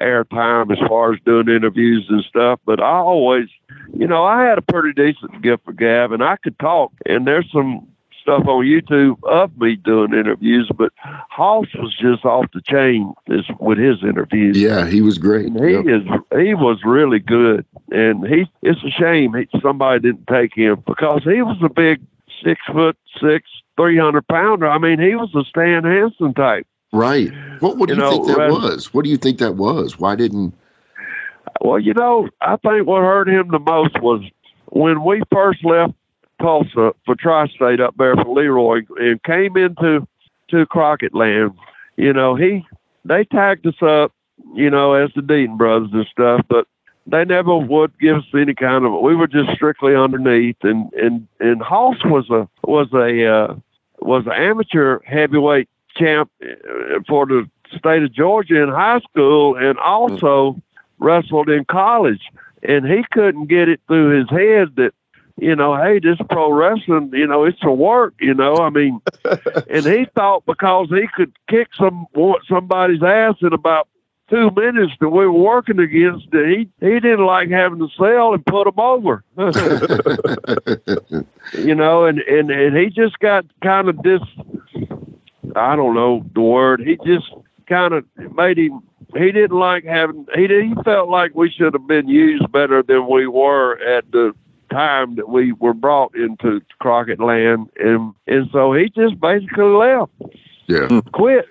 airtime as far as doing interviews and stuff. But I always, you know, I had a pretty decent gift for gab, and I could talk. And there's some stuff on YouTube of me doing interviews, but Hoss was just off the chain with his interviews. Yeah, he was great. And he yep. is he was really good, and he it's a shame he, somebody didn't take him because he was a big six foot six 300 pounder. I mean, he was a Stan Hansen type. Right. What, what do you, you know, think that was? What do you think that was? Why didn't. Well, you know, I think what hurt him the most was when we first left Tulsa for Tri-State up there for Leroy and came into to Crockett Land. You know, he they tagged us up, you know, as the Deaton brothers and stuff, but they never would give us any kind of. We were just strictly underneath, and and and Hoss was a was a uh, was an amateur heavyweight champ uh, for the state of Georgia in high school, and also wrestled in college. And he couldn't get it through his head that you know, hey, this pro wrestling, you know, it's a work, you know. I mean, and he thought because he could kick some somebody's ass in about two minutes that we were working against, he he didn't like having to sell and put them over. you know, and, and and he just got kind of dis. I don't know the word. He just kind of made him. He didn't like having. He he felt like we should have been used better than we were at the time that we were brought into Crockett Land, and and so he just basically left. Yeah, quit.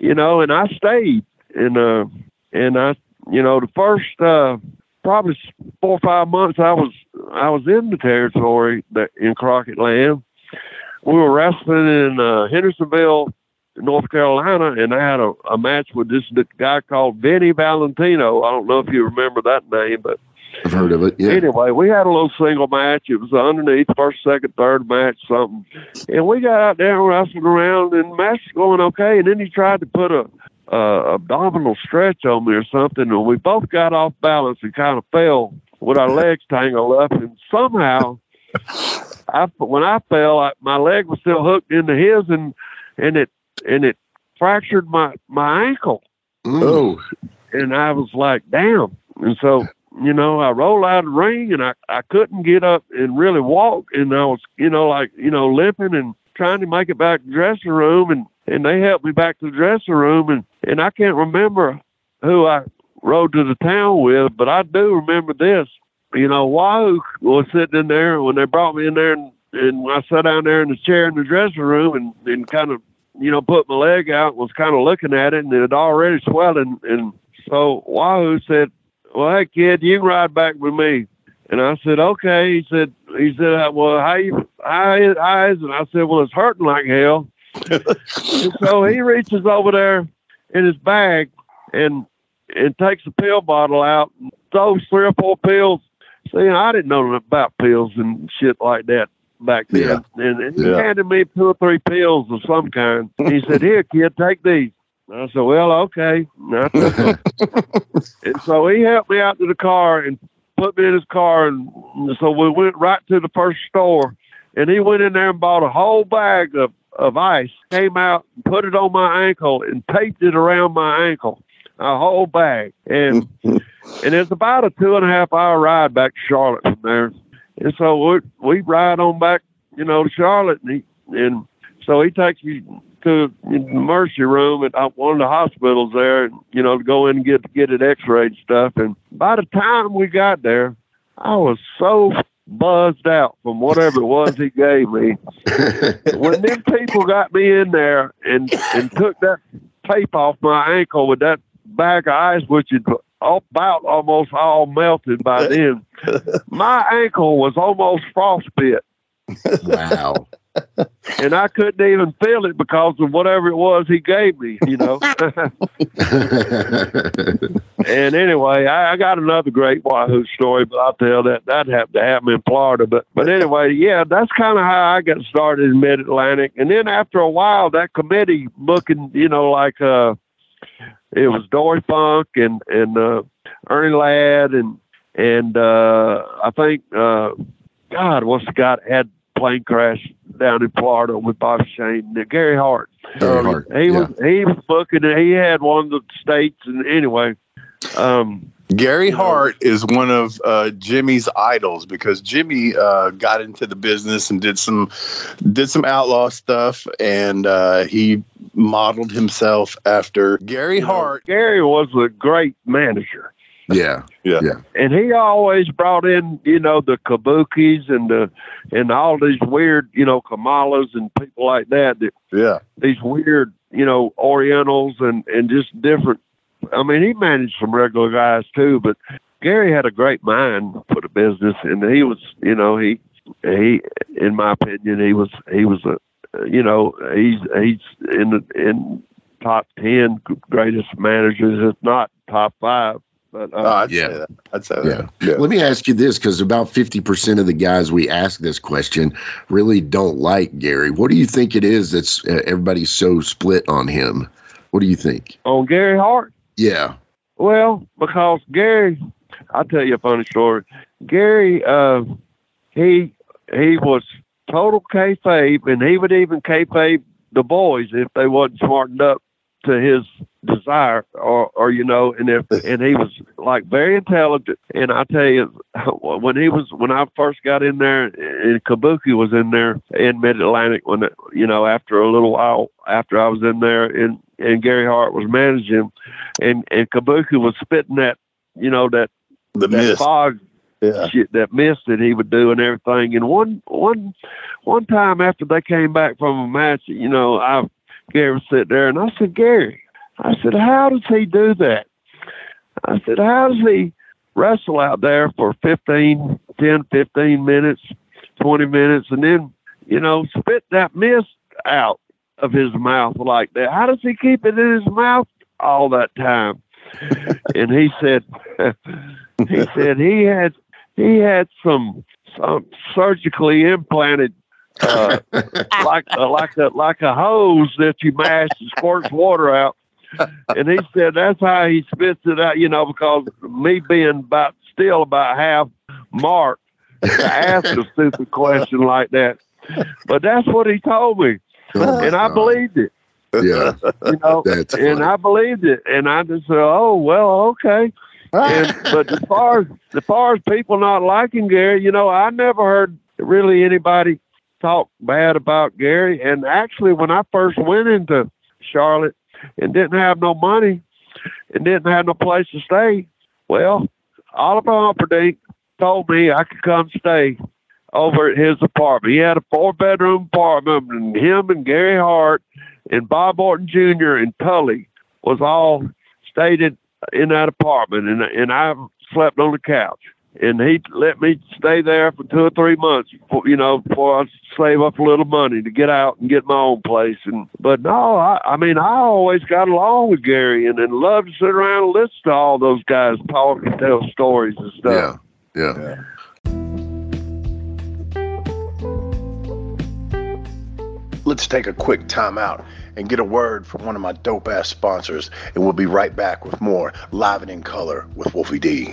You know, and I stayed and uh, and I, you know, the first uh, probably four or five months I was I was in the territory that in Crockett Land. We were wrestling in uh, Hendersonville, North Carolina, and I had a, a match with this guy called Vinny Valentino. I don't know if you remember that name, but I've heard of it. Yeah. Anyway, we had a little single match. It was underneath first, second, third match, something. And we got out there and wrestled around, and the match was going okay. And then he tried to put a uh, abdominal stretch on me or something, and we both got off balance and kind of fell with our legs tangled up, and somehow, I when I fell, I, my leg was still hooked into his, and and it and it fractured my my ankle. Oh, and I was like, damn. And so you know, I rolled out of the ring, and I I couldn't get up and really walk, and I was you know like you know limping and trying to make it back to the dressing room, and and they helped me back to the dressing room and and I can't remember who I rode to the town with, but I do remember this. You know, Wahoo was sitting in there when they brought me in there and, and I sat down there in the chair in the dressing room and, and kind of, you know, put my leg out, was kind of looking at it and it had already swelling. And so Wahoo said, well, hey kid, you can ride back with me. And I said, okay. He said, he said, well, how you, how, how is it? I said, well, it's hurting like hell. And so he reaches over there in his bag and and takes a pill bottle out and throws three or four pills. See, I didn't know about pills and shit like that back then. Yeah. And he Yeah. handed me two or three pills of some kind. He said, Here, kid, take these. I said, Well, okay. And I took them. and so he helped me out to the car and put me in his car. And so we went right to the first store. And he went in there and bought a whole bag of, of ice, came out and put it on my ankle and taped it around my ankle, a whole bag. And and it's about a two and a half hour ride back to Charlotte from there. And so we we ride on back, you know, to Charlotte, and he, and so he takes me to the mercy room at uh, one of the hospitals there, you know, to go in and get get it X-rayed and stuff. And by the time we got there, I was so buzzed out from whatever it was he gave me. when them people got me in there and and took that tape off my ankle with that bag of ice, which had about almost all melted by then, my ankle was almost frostbit, wow. And I couldn't even feel it because of whatever it was he gave me. You know. and anyway, I, I got another great Wahoo story, but I'll tell that that happened to happen in Florida. But but anyway, yeah, that's kind of how I got started in Mid Atlantic. And then after a while, that committee looking, you know, like uh, it was Dory Funk and and uh, Ernie Ladd and and uh, I think uh, God, what's the guy had plane crash down in Florida with Bob Shane? Gary Hart. Gary Hart, He was he was booking it. He had one of the states, and anyway, um, Gary Hart is one of uh, Jimmy's idols because Jimmy uh, got into the business and did some did some outlaw stuff, and uh, he modeled himself after Gary Hart. Gary was a great manager, yeah. Yeah. And he always brought in, you know, the kabukis and the and all these weird, you know, kamalas and people like that. That Yeah, these weird, you know, Orientals and and just different. I mean, he managed some regular guys too, but Gary had a great mind for the business, and he was, you know, he he, in my opinion, he was he was a, you know, he's he's in the in top ten greatest managers, if not top five. But Oh, uh, I'd Yeah. say that. I'd say Yeah. that. Yeah. Let me ask you this because about 50% of the guys we ask this question really don't like Gary. What do you think it is that's uh, everybody's so split on him? What do you think? on Gary Hart, Yeah. Well, because Gary, I'll tell you a funny story. Gary, uh, he he was total kayfabe, and he would even kayfabe the boys if they wasn't smartened up to his desire, or or you know, and if and he was like very intelligent. And I tell you, when he was when I first got in there, and Kabuki was in there in Mid Atlantic, when it, you know, after a little while after I was in there, and and Gary Hart was managing him and and Kabuki was spitting that, you know, that The that mist. fog Yeah. shit, that mist that he would do and everything. And one one one time after they came back from a match, you know, I Gary was sitting there and I said, Gary, I said, how does he do that? I said, how does he wrestle out there for 15, 10, 15 minutes, 20 minutes, and then, you know, spit that mist out of his mouth like that? How does he keep it in his mouth all that time? and he said, he said he had he had some some surgically implanted uh, like uh, like a like a hose that you mash and squirts water out. And he said that's how he spits it out, you know, because me being about still about half marked to ask a stupid question like that. But that's what he told me, oh, and I believed it, Yeah. you know, That's and funny. I believed it, and I just said, "Oh well, okay." and but as far as as far as people not liking Gary, you know, I never heard really anybody talk bad about Gary. And actually, when I first went into Charlotte and didn't have no money and didn't have no place to stay, well, Oliver Humperdink told me I could come stay over at his apartment. He had a four bedroom apartment, and him and Gary Hart and Bob Orton Jr. and Tully was all stayed in, in that apartment, and and I slept on the couch. And he let me stay there for two or three months, for, you know, before I save up a little money to get out and get my own place. And but no, I, I mean, I always got along with Gary and, and loved to sit around and listen to all those guys talk and tell stories and stuff. Yeah, yeah. yeah. Let's take a quick time out and get a word from one of my dope ass sponsors, and we'll be right back with more Live and in Color with Wolfie D.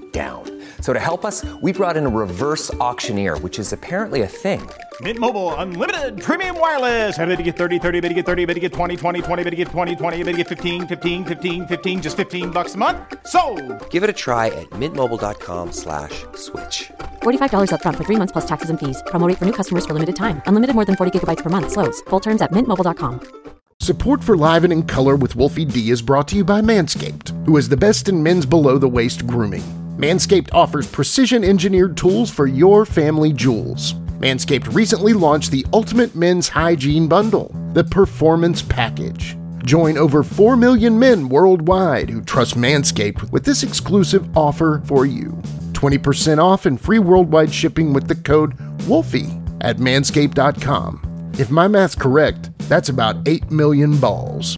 down. So to help us, we brought in a reverse auctioneer, which is apparently a thing. Mint Mobile unlimited premium wireless. Ready to get 30, 30, bit to get 30, bit to get 20, 20, 20, bit to get 20, 20, bit to get 15, 15, 15, 15 just 15 bucks a month. So, Give it a try at mintmobile.com/switch. slash $45 up front for 3 months plus taxes and fees. Promo for new customers for limited time. Unlimited more than 40 gigabytes per month slows. Full terms at mintmobile.com. Support for Live and in Color with Wolfie D is brought to you by Manscaped, who is the best in men's below the waist grooming. Manscaped offers precision engineered tools for your family jewels. Manscaped recently launched the Ultimate Men's Hygiene Bundle, the Performance Package. Join over 4 million men worldwide who trust Manscaped with this exclusive offer for you 20% off and free worldwide shipping with the code WOLFIE at manscaped.com. If my math's correct, that's about 8 million balls.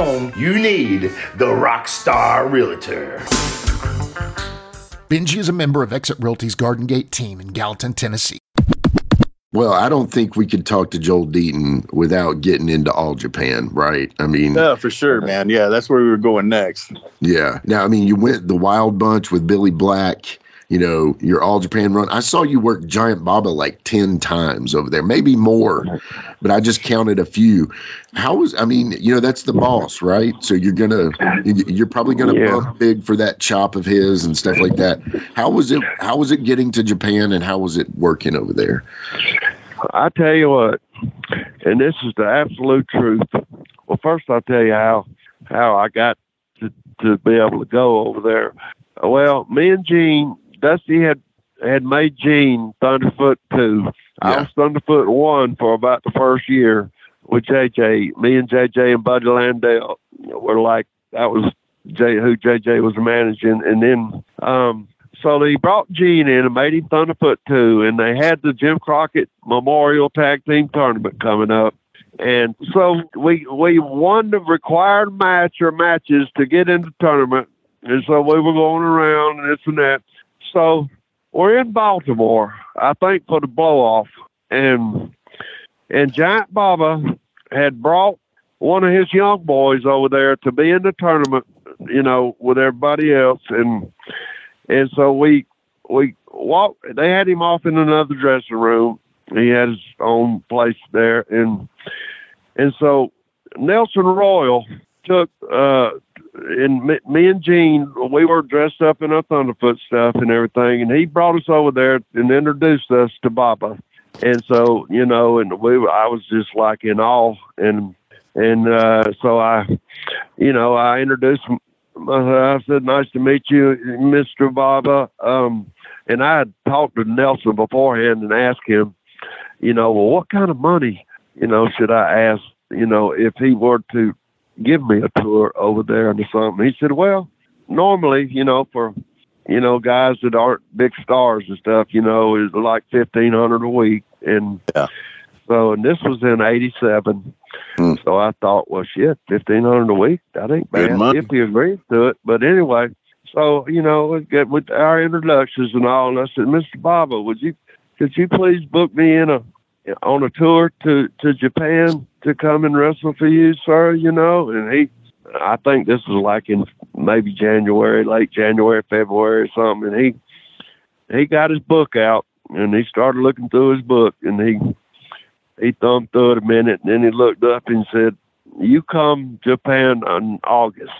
home, you need the Rockstar Realtor. Benji is a member of Exit Realty's Garden Gate team in Gallatin, Tennessee. Well, I don't think we could talk to Joel Deaton without getting into All Japan, right? I mean, yeah, for sure, man. Yeah, that's where we were going next. Yeah. Now, I mean, you went the Wild Bunch with Billy Black you know, your All Japan run. I saw you work Giant Baba like 10 times over there, maybe more, but I just counted a few. How was, I mean, you know, that's the boss, right? So you're going to, you're probably going to yeah. bump big for that chop of his and stuff like that. How was it, how was it getting to Japan and how was it working over there? I tell you what, and this is the absolute truth. Well, first I'll tell you how, how I got to, to be able to go over there. Well, me and Gene Dusty had had made Gene Thunderfoot two. Yeah. I was Thunderfoot one for about the first year with JJ. Me and JJ and Buddy Landel were like that was J who JJ was managing, and then um, so they brought Gene in and made him Thunderfoot two, and they had the Jim Crockett Memorial Tag Team Tournament coming up. And so we we won the required match or matches to get into the tournament. And so we were going around and this and that so we're in Baltimore, I think, for the blow off, and and Giant Baba had brought one of his young boys over there to be in the tournament, you know, with everybody else, and and so we we walked. They had him off in another dressing room. He had his own place there, and and so Nelson Royal took uh and me, me and Gene, we were dressed up in our Thunderfoot stuff and everything, and he brought us over there and introduced us to Baba. And so, you know, and we, I was just like in awe, and and uh, so I, you know, I introduced. I said, "Nice to meet you, Mister Baba." Um, and I had talked to Nelson beforehand and asked him, you know, well, what kind of money, you know, should I ask, you know, if he were to give me a tour over there or something. He said, well, normally, you know, for you know guys that aren't big stars and stuff, you know, is like fifteen hundred a week, and Yeah. so and this was in '87. Hmm. So I thought, well, shit, fifteen hundred a week, that ain't bad money. if he agrees to it. But anyway, so you know, get with our introductions and all, and I said, Mr. Baba, would you could you please book me in a on a tour to to Japan to come and wrestle for you, sir? You know, and he, I think this was like in maybe January, late January, February, or something, and he he got his book out and he started looking through his book and he he thumbed through it a minute and then he looked up and said, "You come Japan in August,"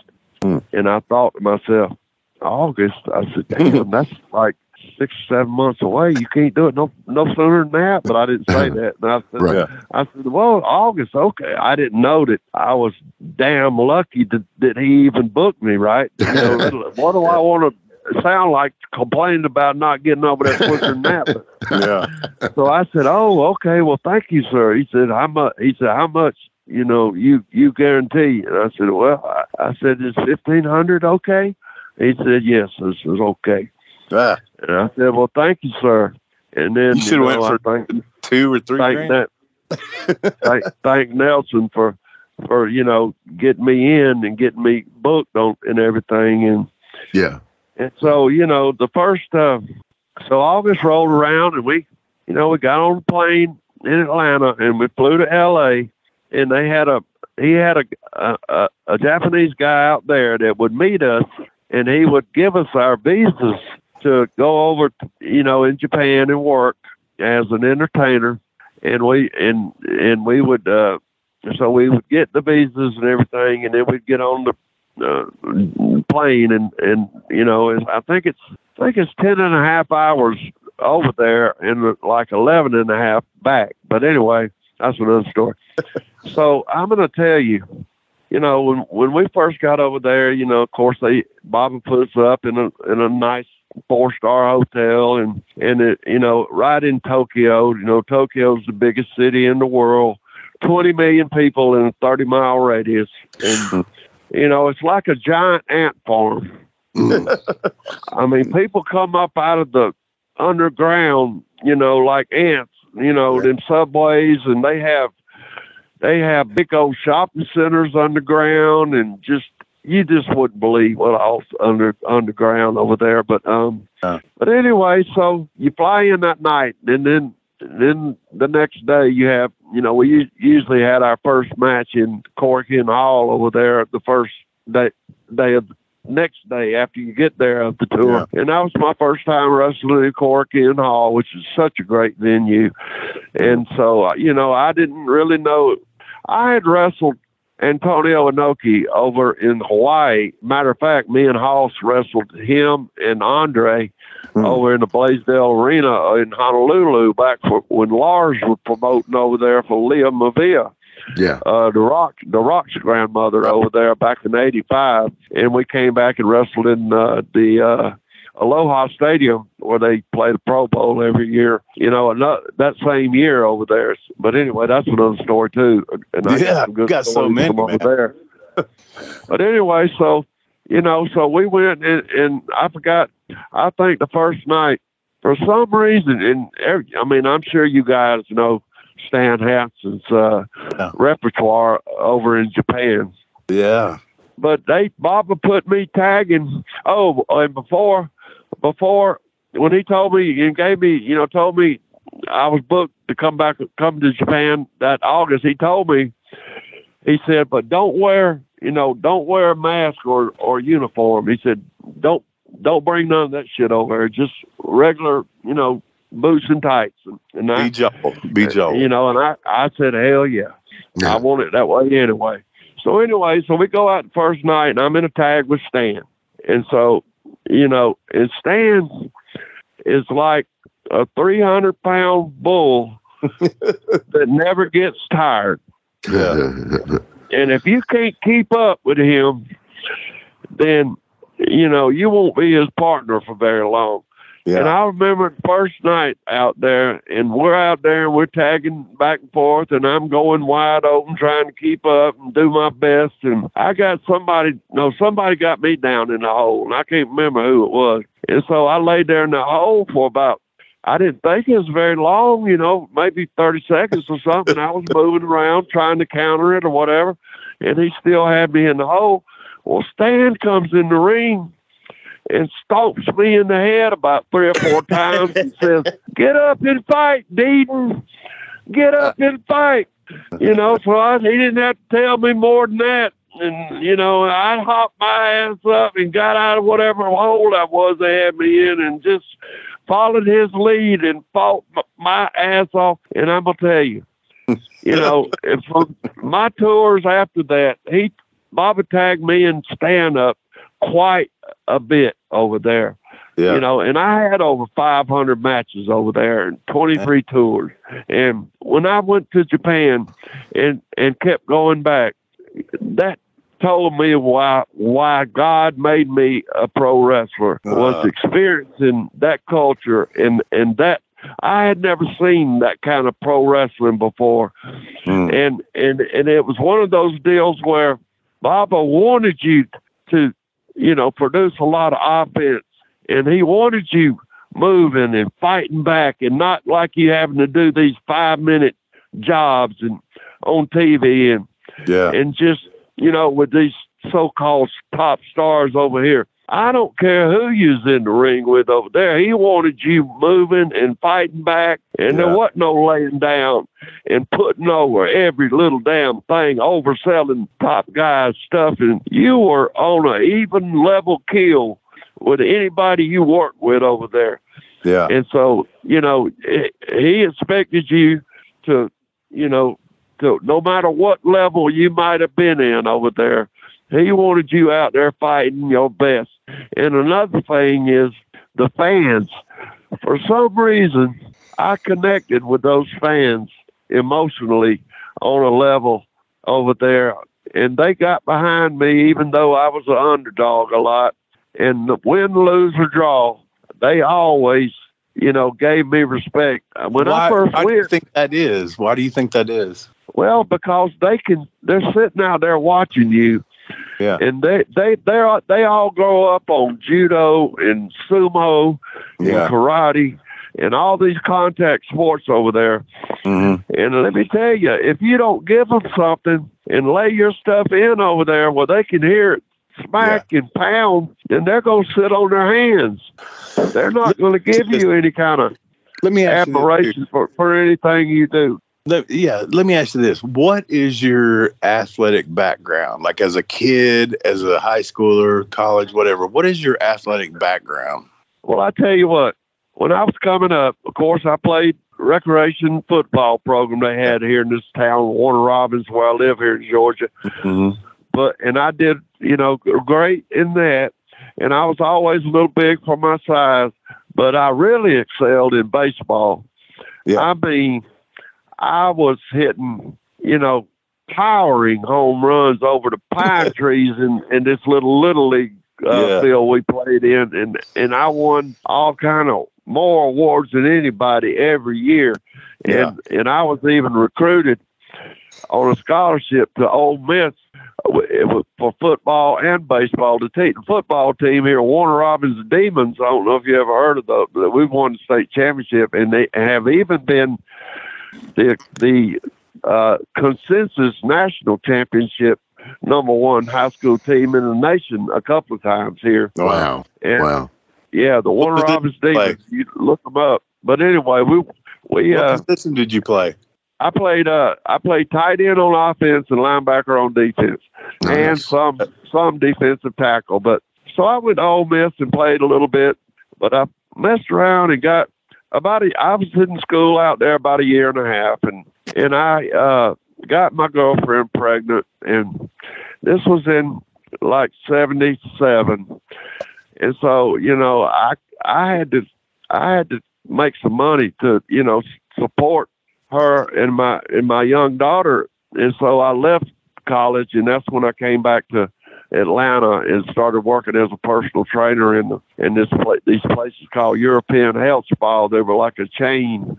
Hmm. and I thought to myself, "August?" I said, "Damn, that's like." Six or seven months away. You can't do it no no sooner than that. But I didn't say that. And I said, Right. I said, well, August, okay. I didn't know that I was damn lucky that, that he even booked me, right? You know, what do I want to sound like complaining about not getting over there quicker than that? But, Yeah. so I said, oh, okay. Well, thank you, sir. He said, how much? He said, how much? You know, you you guarantee? And I said, well, I, I said, is fifteen hundred okay? He said, yes. This is okay. Ah, And I said, well, thank you, sir. And then You should've know, went I think, two or three thank grand. that thank, thank Nelson for for you know getting me in and getting me booked on and everything and Yeah. and so you know the first uh, so August rolled around and we you know we got on the plane in Atlanta and we flew to L.A. and they had a he had a a, a, a Japanese guy out there that would meet us and he would give us our visas to go over you know in Japan and work as an entertainer. And we and and we would uh so we would get the visas and everything and then we'd get on the uh, plane and and you know I think it's I think it's ten and a half hours over there and like eleven and a half back. But anyway that's another story. So I'm gonna tell you you know when when we first got over there you know of course they Baba put us up in a in a nice four star hotel and and it you know right in Tokyo. You know Tokyo's the biggest city in the world. 20 million people in a 30 mile radius. And hmm. you know it's like a giant ant farm. Hmm. I mean people come up out of the underground you know like ants you know in subways and they have they have big old shopping centers underground and just you just wouldn't believe what else under underground over there. But um, Yeah. but anyway, so you fly in that night, and then then the next day you have you know we usually had our first match in Korakuen Hall over there the first day day of the next day after you get there of the tour, and that was my first time wrestling in Korakuen Hall, which is such a great venue, and so uh, you know I didn't really know. I had wrestled Antonio Inoki over in Hawaii. Matter of fact, me and Hoss wrestled him and Andre over in the Blaisdell Arena in Honolulu back for, when Lars was promoting over there for Lia Maivia, Yeah. uh, the Rock, the Rock's grandmother over there back in '85, and we came back and wrestled in uh, the uh, Aloha Stadium where they play the Pro Bowl every year. You know, and that, same year over there. But anyway, that's another story too. And I Yeah, got got so many, over there. but anyway, so you know, so we went and, and I forgot. I think the first night, for some reason, and every, I mean, I'm sure you guys know Stan Hansen's uh, Yeah. repertoire over in Japan Yeah. but they Baba put me tagging. Oh, and before before when he told me and gave me, you know, told me I was booked to come back, come to Japan that August. He told me, he said, but don't wear, you know, don't wear a mask or or uniform. He said, don't don't bring none of that shit over here. Just regular, you know, boots and tights. And, and I, Be Joel. Be uh, Joel. you know, and I I said, hell yeah. Yeah. I want it that way anyway. So anyway, so we go out the first night, and I'm in a tag with Stan, and so you know, and Stan is like a 300 pound bull that never gets tired, Yeah. and if you can't keep up with him, then you know you won't be his partner for very long. Yeah. And I remember the first night out there, and we're out there and we're tagging back and forth, and I'm going wide open, trying to keep up and do my best. And I got somebody, no, somebody got me down in the hole, and I can't remember who it was. And so I laid there in the hole for about, I didn't think it was very long, you know, maybe 30 seconds or something. I was moving around trying to counter it or whatever, and he still had me in the hole. Well, Stan comes in the ring and stomps me in the head about three or four times and says, Get up and fight, Deaton. Get up and fight. You know, so I, he didn't have to tell me more than that. And, you know, I hopped my ass up and got out of whatever hole I was they had me in and just followed his lead and fought my ass off. And I'm going to tell you, you know, from my tours after that, he, Bobby tagged me in stand up quite a bit over there. Yeah. You know, and I had over 500 matches over there and 23 tours. And when I went to Japan and and kept going back, that told me why why God made me a pro wrestler was Uh. experiencing that culture and and that I had never seen that kind of pro wrestling before. Mm. And and and it was one of those deals where Baba wanted you to, you know, produce a lot of offense and he wanted you moving and fighting back and not like you having to do these five minute jobs and on TV and Yeah. and just you know with these so-called top stars over here. I don't care who you's in the ring with over there. He wanted you moving and fighting back, and Yeah. there wasn't no laying down and putting over every little damn thing, overselling top guys stuff, and you were on an even level kill with anybody you worked with over there. Yeah. And so, you know, he- he expected you to, you know, to no matter what level you might have been in over there, he wanted you out there fighting your best. And another thing is the fans. For some reason, I connected with those fans emotionally on a level over there. And they got behind me, even though I was an underdog a lot. And the win, lose, or draw, they always, you know, gave me respect. When why, I first why do you think that is? Why do you think that is? well, because they can, they're sitting out there watching you, Yeah. and they they they they all grow up on judo and sumo Yeah. and karate and all these contact sports over there. hmm And let me tell you, if you don't give them something and lay your stuff in over there where they can hear it smack and pound, then they're going to sit on their hands. They're not going to give you any kind of Let me ask you this, admiration for, for anything you do. Yeah, let me ask you this. What is your athletic background? Like as a kid, as a high schooler, college, whatever. What is your athletic background? Well, I tell you what, when I was coming up, of course, I played recreation football program they had here in this town, Warner Robins, where I live here in Georgia. Mm-hmm. But and I did, you know, great in that. And I was always a little big for my size, but I really excelled in baseball. Yeah. I mean, I was hitting, you know, towering home runs over the pine trees in, in this little little league uh, Yeah. field we played in, and and I won all kind of more awards than anybody every year, and and I was even recruited on a scholarship to Ole Miss for football and baseball. The, team, the football team here, Warner Robins Demons. I don't know if you ever heard of those, but we've won the state championship, and they have even been the the uh, consensus national championship number one high school team in the nation a couple of times here. Wow. And Wow. yeah, the Warner What position Robins you? Demons. You look them up. But anyway, we we uh, what position did you play? I played uh I played tight end on offense and linebacker on defense, and some some defensive tackle. But so I went to Ole Miss and played a little bit, but I messed around and got about a, I was in school out there about a year and a half, and and I uh got my girlfriend pregnant, and this was in like seventy seven, and so you know I I had to I had to make some money to you know support her and my and my young daughter, and so I left college, and that's when I came back to Atlanta and started working as a personal trainer in the in this pla- these places called European Health Spa. They were like a chain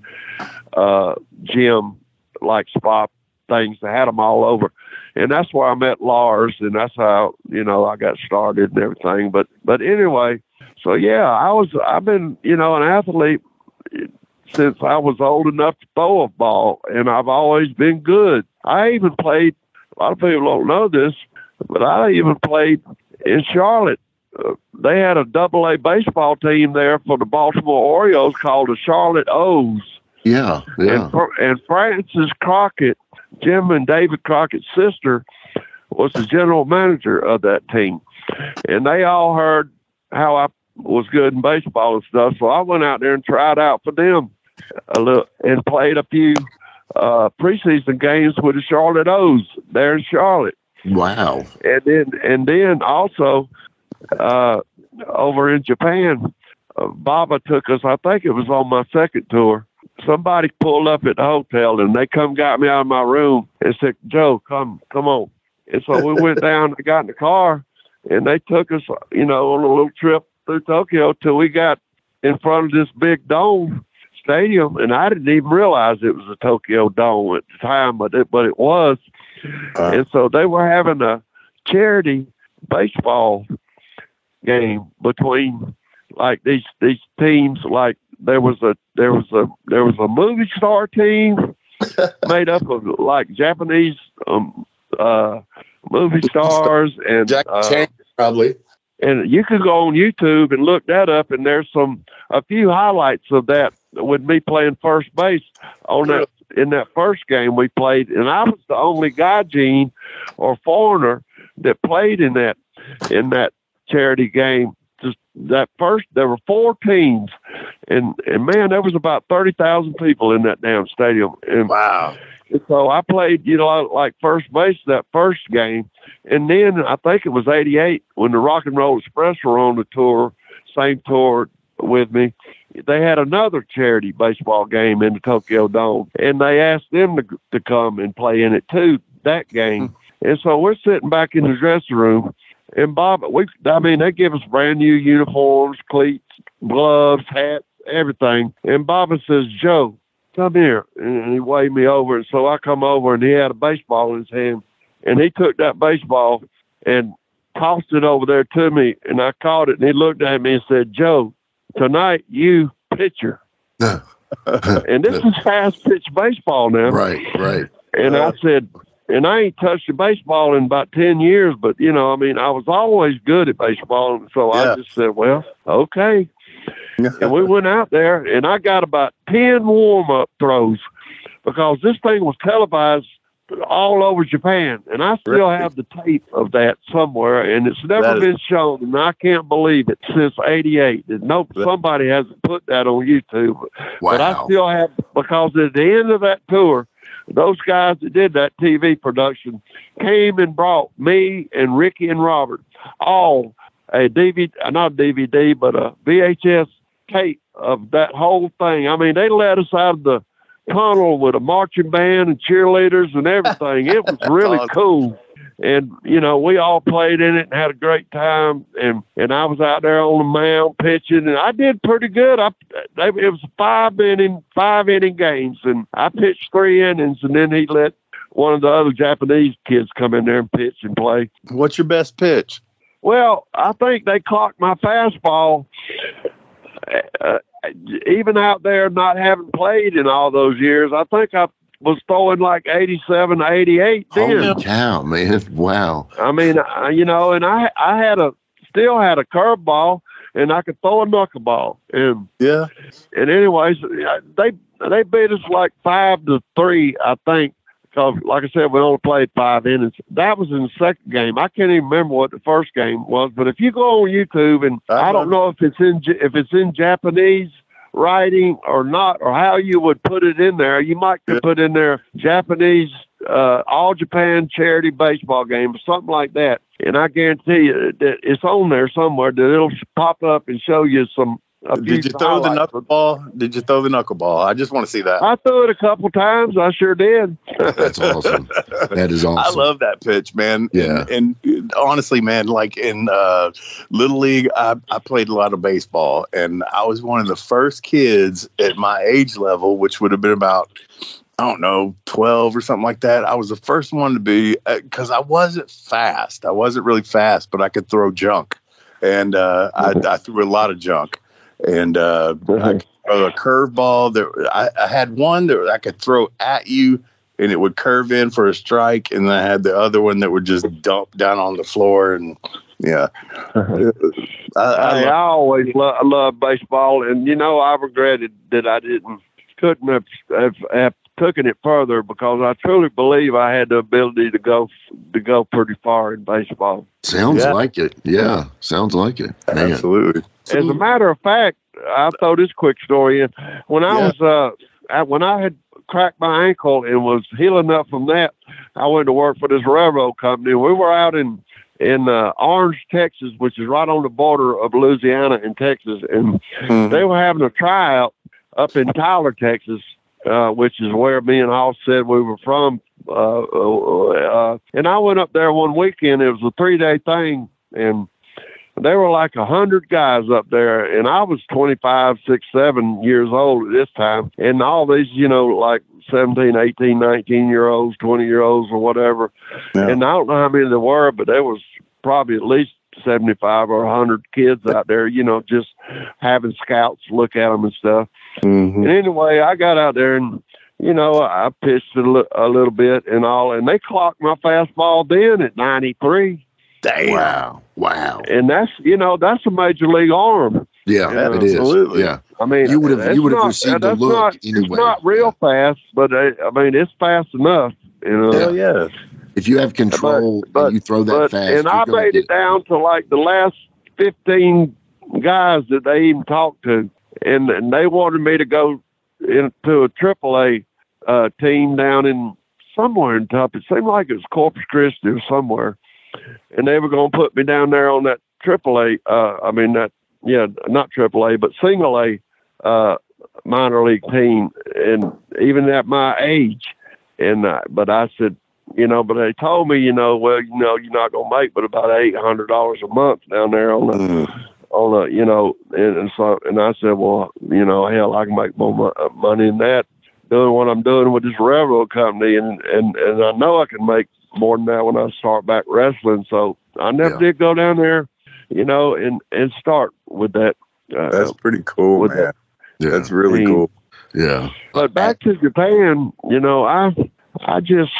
uh, gym, like spa things. They had them all over, and that's where I met Lars, and that's how you know I got started and everything. But but anyway, so yeah, I was I've been you know an athlete since I was old enough to throw a ball, and I've always been good. I even played. A lot of people don't know this, but I even played in Charlotte. Uh, they had a double A baseball team there for the Baltimore Orioles called the Charlotte O's. Yeah, yeah. And, and Frances Crockett, Jim and David Crockett's sister, was the general manager of that team. And they all heard how I was good in baseball and stuff. So I went out there and tried out for them a little and played a few uh, preseason games with the Charlotte O's there in Charlotte. Wow. And then and then also uh, over in Japan, uh, Baba took us. I think it was on my second tour. Somebody pulled up at the hotel and they come got me out of my room and said, "Joe, come, come on." And so we went down. I got in the car and they took us, you know, on a little trip through Tokyo till we got in front of this big dome stadium, and I didn't even realize it was a Tokyo Dome at the time, but it, but it was. Uh, and so they were having a charity baseball game between like these these teams. Like there was a there was a there was a movie star team made up of like Japanese um, uh, movie stars and Jack uh, Chan, probably. And you could go on YouTube and look that up, and there's some a few highlights of that with me playing first base on that in that first game we played, and I was the only guy, gaijin, or foreigner that played in that in that charity game. Just that first, there were four teams, and and man, there was about thirty thousand people in that damn stadium. And, wow. So I played, you know, like first base that first game, and then I think it was '88 when the Rock and Roll Express were on the tour, same tour with me they had another charity baseball game in the Tokyo Dome, and they asked them to to come and play in it too. That game, and so we're sitting back in the dressing room, and Bob, we, I mean, they give us brand new uniforms, cleats, gloves, hats, everything. And Baba says, Joe, come here, and he waved me over, and so I come over, and he had a baseball in his hand, and he took that baseball and tossed it over there to me, and I caught it, and he looked at me and said, Joe tonight you pitcher. and this is fast pitch baseball now. Right, right. And I said, and I ain't touched a baseball in about 10 years, but, you know, I mean, I was always good at baseball. And so yeah. I just said, well, okay. and we went out there, and I got about 10 warm up throws because this thing was televised all over Japan, and I still really? have the tape of that somewhere, and it's never been shown, and I can't believe it since '88. that No, somebody hasn't put that on YouTube, wow. but I still have because at the end of that tour, those guys that did that TV production came and brought me and Ricky and Robert all a DVD, not a DVD, but uh, a VHS tape of that whole thing. I mean, they let us out of the tunnel with a marching band and cheerleaders and everything. it was really cool. And you know, we all played in it and had a great time. And and I was out there on the mound pitching, and I did pretty good. I they, it was five inning five inning games, and I pitched three innings, and then he let one of the other Japanese kids come in there and pitch and play. What's your best pitch? Well, I think they clocked my fastball. Uh, even out there not having played in all those years, I think I was throwing like 87, 88 then. Holy cow, man. Wow. I mean, I, you know, and I I had a still had a curveball and I could throw a knuckleball. And yeah. And anyways, they they beat us like 5 to 3, I think. Because, like I said, we only played five innings. That was in the second game. I can't even remember what the first game was. But if you go on YouTube, and I, I don't know if it's in if it's in Japanese writing or not, or how you would put it in there. You might could put in there Japanese uh, All Japan charity baseball game or something like that. And I guarantee you that it's on there somewhere that it'll pop up and show you some Did you throw the knuckleball? Did you throw the knuckleball? I just want to see that. I threw it a couple times. I sure did. That's awesome. That is awesome. I love that pitch, man. Yeah. And, and honestly, man, like in uh, Little League, I, I played a lot of baseball, and I was one of the first kids at my age level, which would have been about, I don't know, 12 or something like that. I was the first one to be, because I wasn't fast. I wasn't really fast, but I could throw junk. And uh, I, I threw a lot of junk. And uh, I could throw a curveball. That I, I had one that I could throw at you and it would curve in for a strike, and I had the other one that would just dump down on the floor, and yeah, I, I Hey, I always lo- love baseball, and you know I regretted that I didn't couldn't have, have, have taken it further because I truly believe I had the ability to go to go pretty far in baseball. Sounds Yeah. like it. Yeah, sounds like it. Man. absolutely. As a matter of fact, I'll throw this quick story in. When I Yeah. was uh, I, when I had cracked my ankle and was healing up from that, I went to work for this railroad company. We were out in in uh, Orange, Texas, which is right on the border of Louisiana and Texas, and Mhm. they were having a tryout up in Tyler, Texas, uh, which is where me and Hoss said we were from. Uh, uh, uh, and I went up there one weekend. It was a three day thing, and there were like a hundred guys up there, and I was 25, six, seven years old at this time, and all these, you know, like 17, 18, 19 year olds, 20 year olds, or whatever. Yeah. And I don't know how many there were, but there was probably at least 75 or 100 kids out there, you know, just having scouts look at them and stuff. Mhm. And anyway, I got out there and, you know, I pitched a, li- a little bit and all, and they clocked my fastball then at 93. Damn. Wow. Wow. And that's, you know, that's a major league arm. Yeah, Yeah, it is. absolutely. Yeah. I mean, You would've- you would've received a that's look not, anyway. It's not real fast, but uh, I mean, it's fast enough. You know, Hell yeah. If you have control but- and you throw that but fast, and I made it down to like the last fifteen guys that they even talked to, and and they wanted me to go into a triple A uh, team down in somewhere in top. It seemed like it was Corpus Christi or somewhere, and they were going to put me down there on that triple A. Uh, I mean that yeah, not triple A, but single A uh, minor league team, and even at my age, and uh, but I said you know, but they told me, you know, well, you know, you're not gonna make but about eight hundred dollars a month down there on the Mm. on the, you know, and, and so and I said, well, you know, hell, I can make more mo- uh, money than that doing what I'm doing with this railroad company, and and and I know I can make more than that when I start back wrestling. So I never Yeah. did go down there, you know, and and start with that. Uh, That's pretty cool, man. that. yeah, That's really team. cool. yeah. But back to Japan, you know, I I just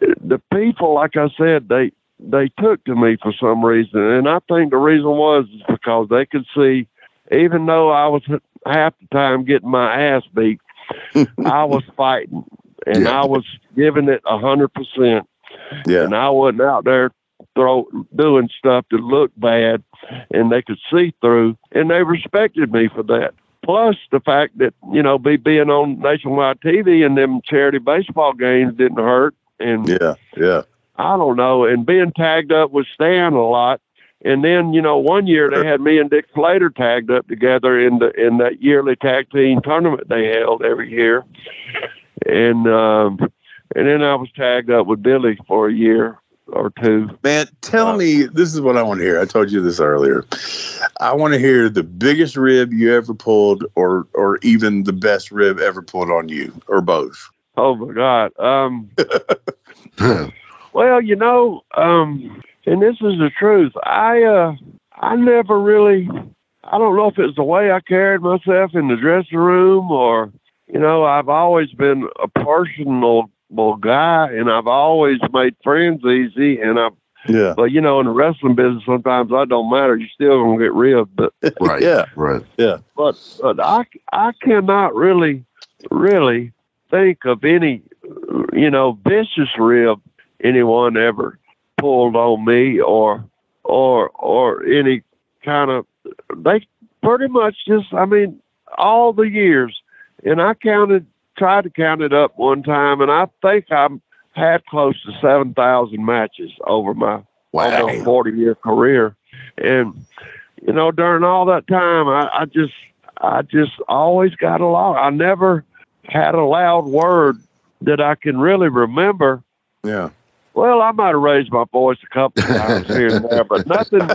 the people, like I said, they they took to me for some reason, and I think the reason was is because they could see, even though I was half the time getting my ass beat, I was fighting, and Yeah. I was giving it a hundred percent, Yeah. and I wasn't out there throw doing stuff that looked bad, and they could see through, and they respected me for that. Plus the fact that you know, be being on nationwide TV and them charity baseball games didn't hurt, and Yeah. Yeah. I don't know, and being tagged up with Stan a lot. And then, you know, one year they had me and Dick Slater tagged up together in the in that yearly tag team tournament they held every year. And um and then I was tagged up with Billy for a year or two. Man, tell me this is what I want to hear. I told you this earlier. I want to hear the biggest rib you ever pulled or or even the best rib ever pulled on you or both. Oh my God. Um Well, you know, um, and this is the truth. I uh, I never really. I don't know if it's the way I carried myself in the dressing room, or you know, I've always been a personal guy, and I've always made friends easy. And I, Yeah. but you know, in the wrestling business, sometimes I don't matter. You're still gonna get ribbed, but right. Yeah. Right. Yeah. but but I I cannot really really think of any you know vicious rib anyone ever pulled on me or or or any kind of they pretty much just I mean all the years and I counted tried to count it up one time and I think I'm had close to seven thousand matches over my Wow. almost 40 year career. And, you know, during all that time, I, I just, I just always got along. I never had a loud word that I can really remember. Yeah. Well, I might have raised my voice a couple of times here and there, but nothing,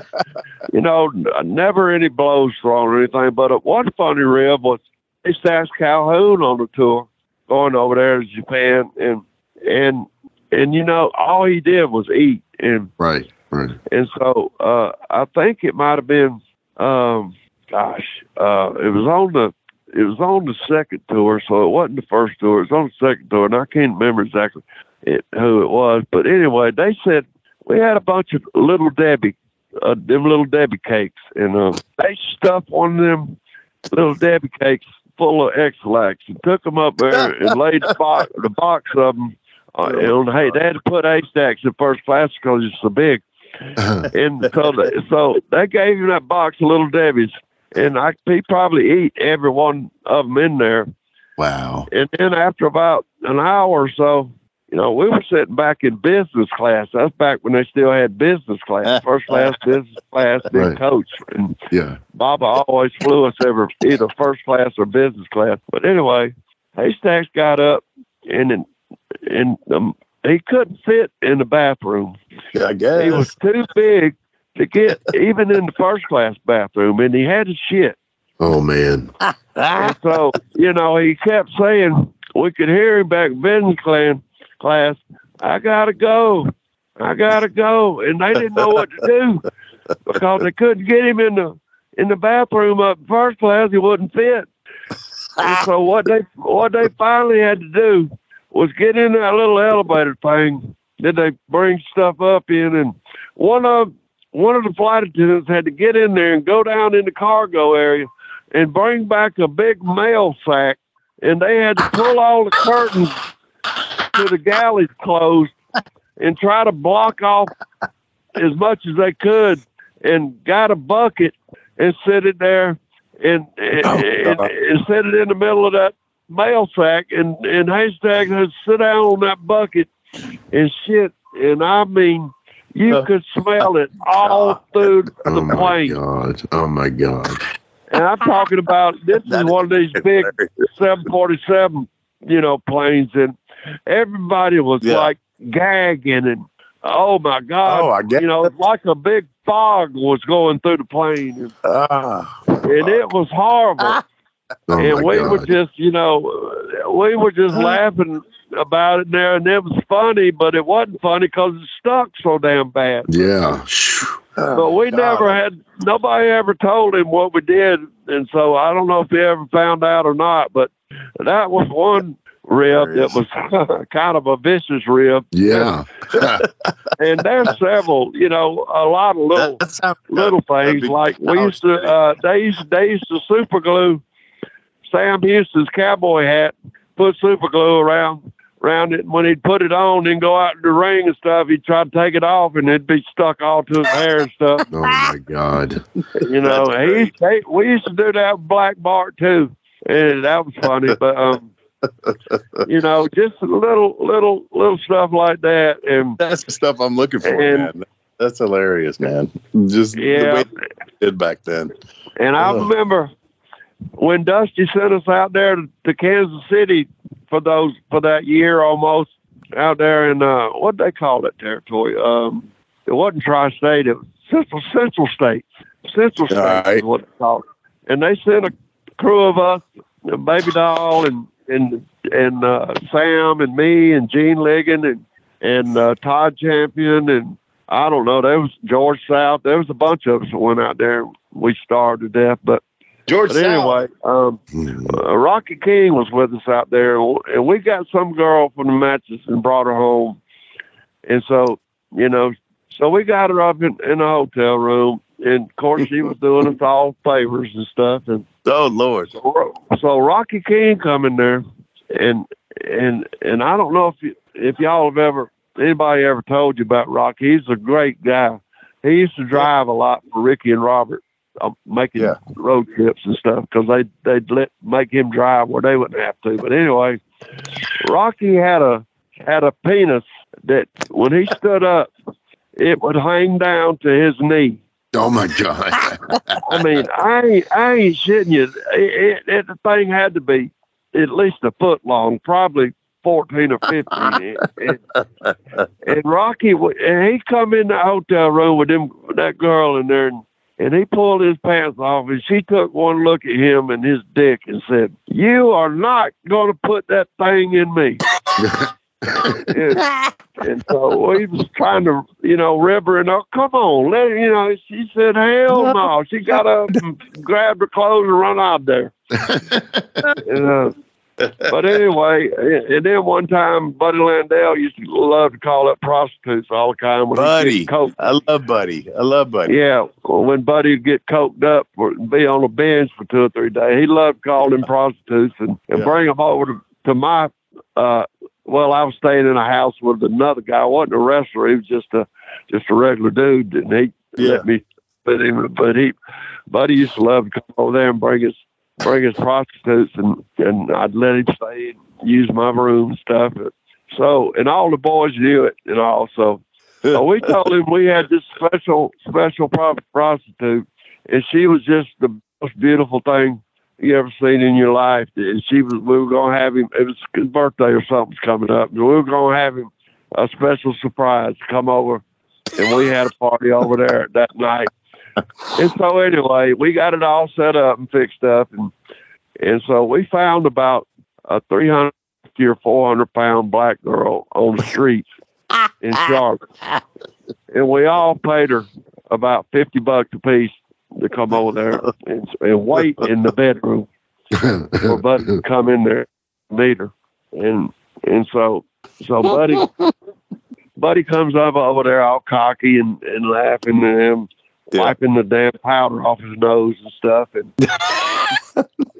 you know, never any blows thrown or anything. But uh, one funny rib was they asked Calhoun on the tour going over there to Japan, and and and you know all he did was eat, and Right. Right. and so uh, I think it might have been, um, gosh, uh, it was on the it was on the second tour, so it wasn't the first tour. It was on the second tour, and I can't remember exactly it, who it was. But anyway, they said we had a bunch of little Debbie, uh, them little Debbie cakes, and uh, they stuffed one of them little Debbie cakes full of Ex-Lax and took them up there and laid the box, the box of them. Uh, and hey, they had to put Haystacks in first class because it's so big and so they, so they gave him that box of little Debbie's, and I he probably eat every one of them in there. Wow. And then after about an hour or so, you know, we were sitting back in business class. That's back when they still had business class, first class, business class, then Right. coach. And Yeah. Baba always flew us ever either first class or business class. But anyway, Haystacks got up and then- and um, he couldn't fit in the bathroom. Yeah, I guess. He was too big to get even in the first class bathroom, and he had to shit. Oh man. And so, you know, he kept saying, we could hear him back in business class, class, I gotta go. I gotta go. And they didn't know what to do because they couldn't get him in the in the bathroom up first class. He wouldn't fit. And so what they what they finally had to do was get in that little elevator thing. Then they bring stuff up in, and one of one of the flight attendants had to get in there and go down in the cargo area and bring back a big mail sack, and they had to pull all the curtains to the galleys closed and try to block off as much as they could, and got a bucket and set it there and oh, and, and, and set it in the middle of that mail sack and and haystack had to sit down on that bucket and shit. And I mean you could smell it all through the Oh my plane. god. Oh my god. And I'm talking about this is one of these big 747, you know, planes, and everybody was Yeah. like gagging and oh my god, Oh, I get you know, it's like a big fog was going through the plane, and, Ah. and it was horrible. Oh and we god. were just, you know, we were just laughing about it there, and it was funny, but it wasn't funny because it stuck so damn bad. yeah. But we never had nobody ever told him what we did, and so I don't know if he ever found out or not. But that was one rib that was kind of a vicious rib, Yeah. and there's several, you know, a lot of little That sounds little things big like we used to uh they used they used to super glue Sam Houston's cowboy hat, put super glue around around it and when he'd put it on and go out in the ring and stuff, he'd try to take it off and it'd be stuck all to his hair and stuff. Oh my god. You know, That's he used to, we used to do that with Black Bart too. And that was funny. But um you know, just little little little stuff like that and That's the stuff I'm looking for, And- man. That's hilarious, man. Just the yeah. way they did back then. And I Ugh. remember when Dusty sent us out there to, Kansas City for those for that year almost out there in uh what they call that territory. Um it wasn't tri state, it was central central states. Central states right. is what they called it. And they sent a crew of us, baby doll and and and uh Sam and me and Gene Ligon and and uh Todd Champion and I don't know, there was George South, there was a bunch of us that went out there we starved to death, but George but anyway, um, uh, Rocky King was with us out there, and we got some girl from the matches and brought her home. And so, you know, so we got her up in, in a hotel room, and of course she was doing us all favors and stuff. And Oh Lord. so, so Rocky King come in there, and and and I don't know if you, if y'all have ever anybody ever told you about Rocky. He's a great guy. He used to drive a lot for Ricky and Robert, Uh, making Yeah. road trips and stuff because they they'd let make him drive where they wouldn't have to. But anyway, Rocky had a had a penis that when he stood up, it would hang down to his knee. Oh my god! I mean, I ain't, I ain't shitting you. It, it, it, the thing had to be at least a foot long, probably fourteen or fifteen. and, and Rocky, and he come in the hotel room with him, that girl in there, and, and he pulled his pants off, and she took one look at him and his dick and said, "You are not going to put that thing in me." and, and so he was trying to, you know, rib her and oh, come on, let you know. She said, "Hell no!" She got up and grabbed her clothes and run out there. and, uh, but anyway, and then one time, Buddy Landel used to love to call up prostitutes all the time. When Buddy, I love Buddy. I love Buddy. Yeah, well, when Buddy would get coked up or be on the bench for two or three days, he loved calling them prostitutes and, and yeah. bring them over to, to my. uh Well, I was staying in a house with another guy. I wasn't a wrestler. He was just a just a regular dude, and he yeah. let me. But he, but he, Buddy used to love to come over there and bring his bring his prostitutes and, and I'd let him stay and use my room and stuff. So, and all the boys knew it and all. So, so we told him we had this special, special prostitute and she was just the most beautiful thing you ever seen in your life. And she was, we were going to have him, it was his birthday or something's coming up. And we were going to have him a special surprise come over. And we had a party over there that night and so anyway, we got it all set up and fixed up, and and so we found about a three hundred or 400 pound black girl on the streets in Charlotte, and we all paid her about 50 bucks a piece to come over there and, and wait in the bedroom for Buddy to come in there meet her, and and so so Buddy. Buddy comes up over there all cocky and, and laughing at him yeah. wiping the damn powder off his nose and stuff, and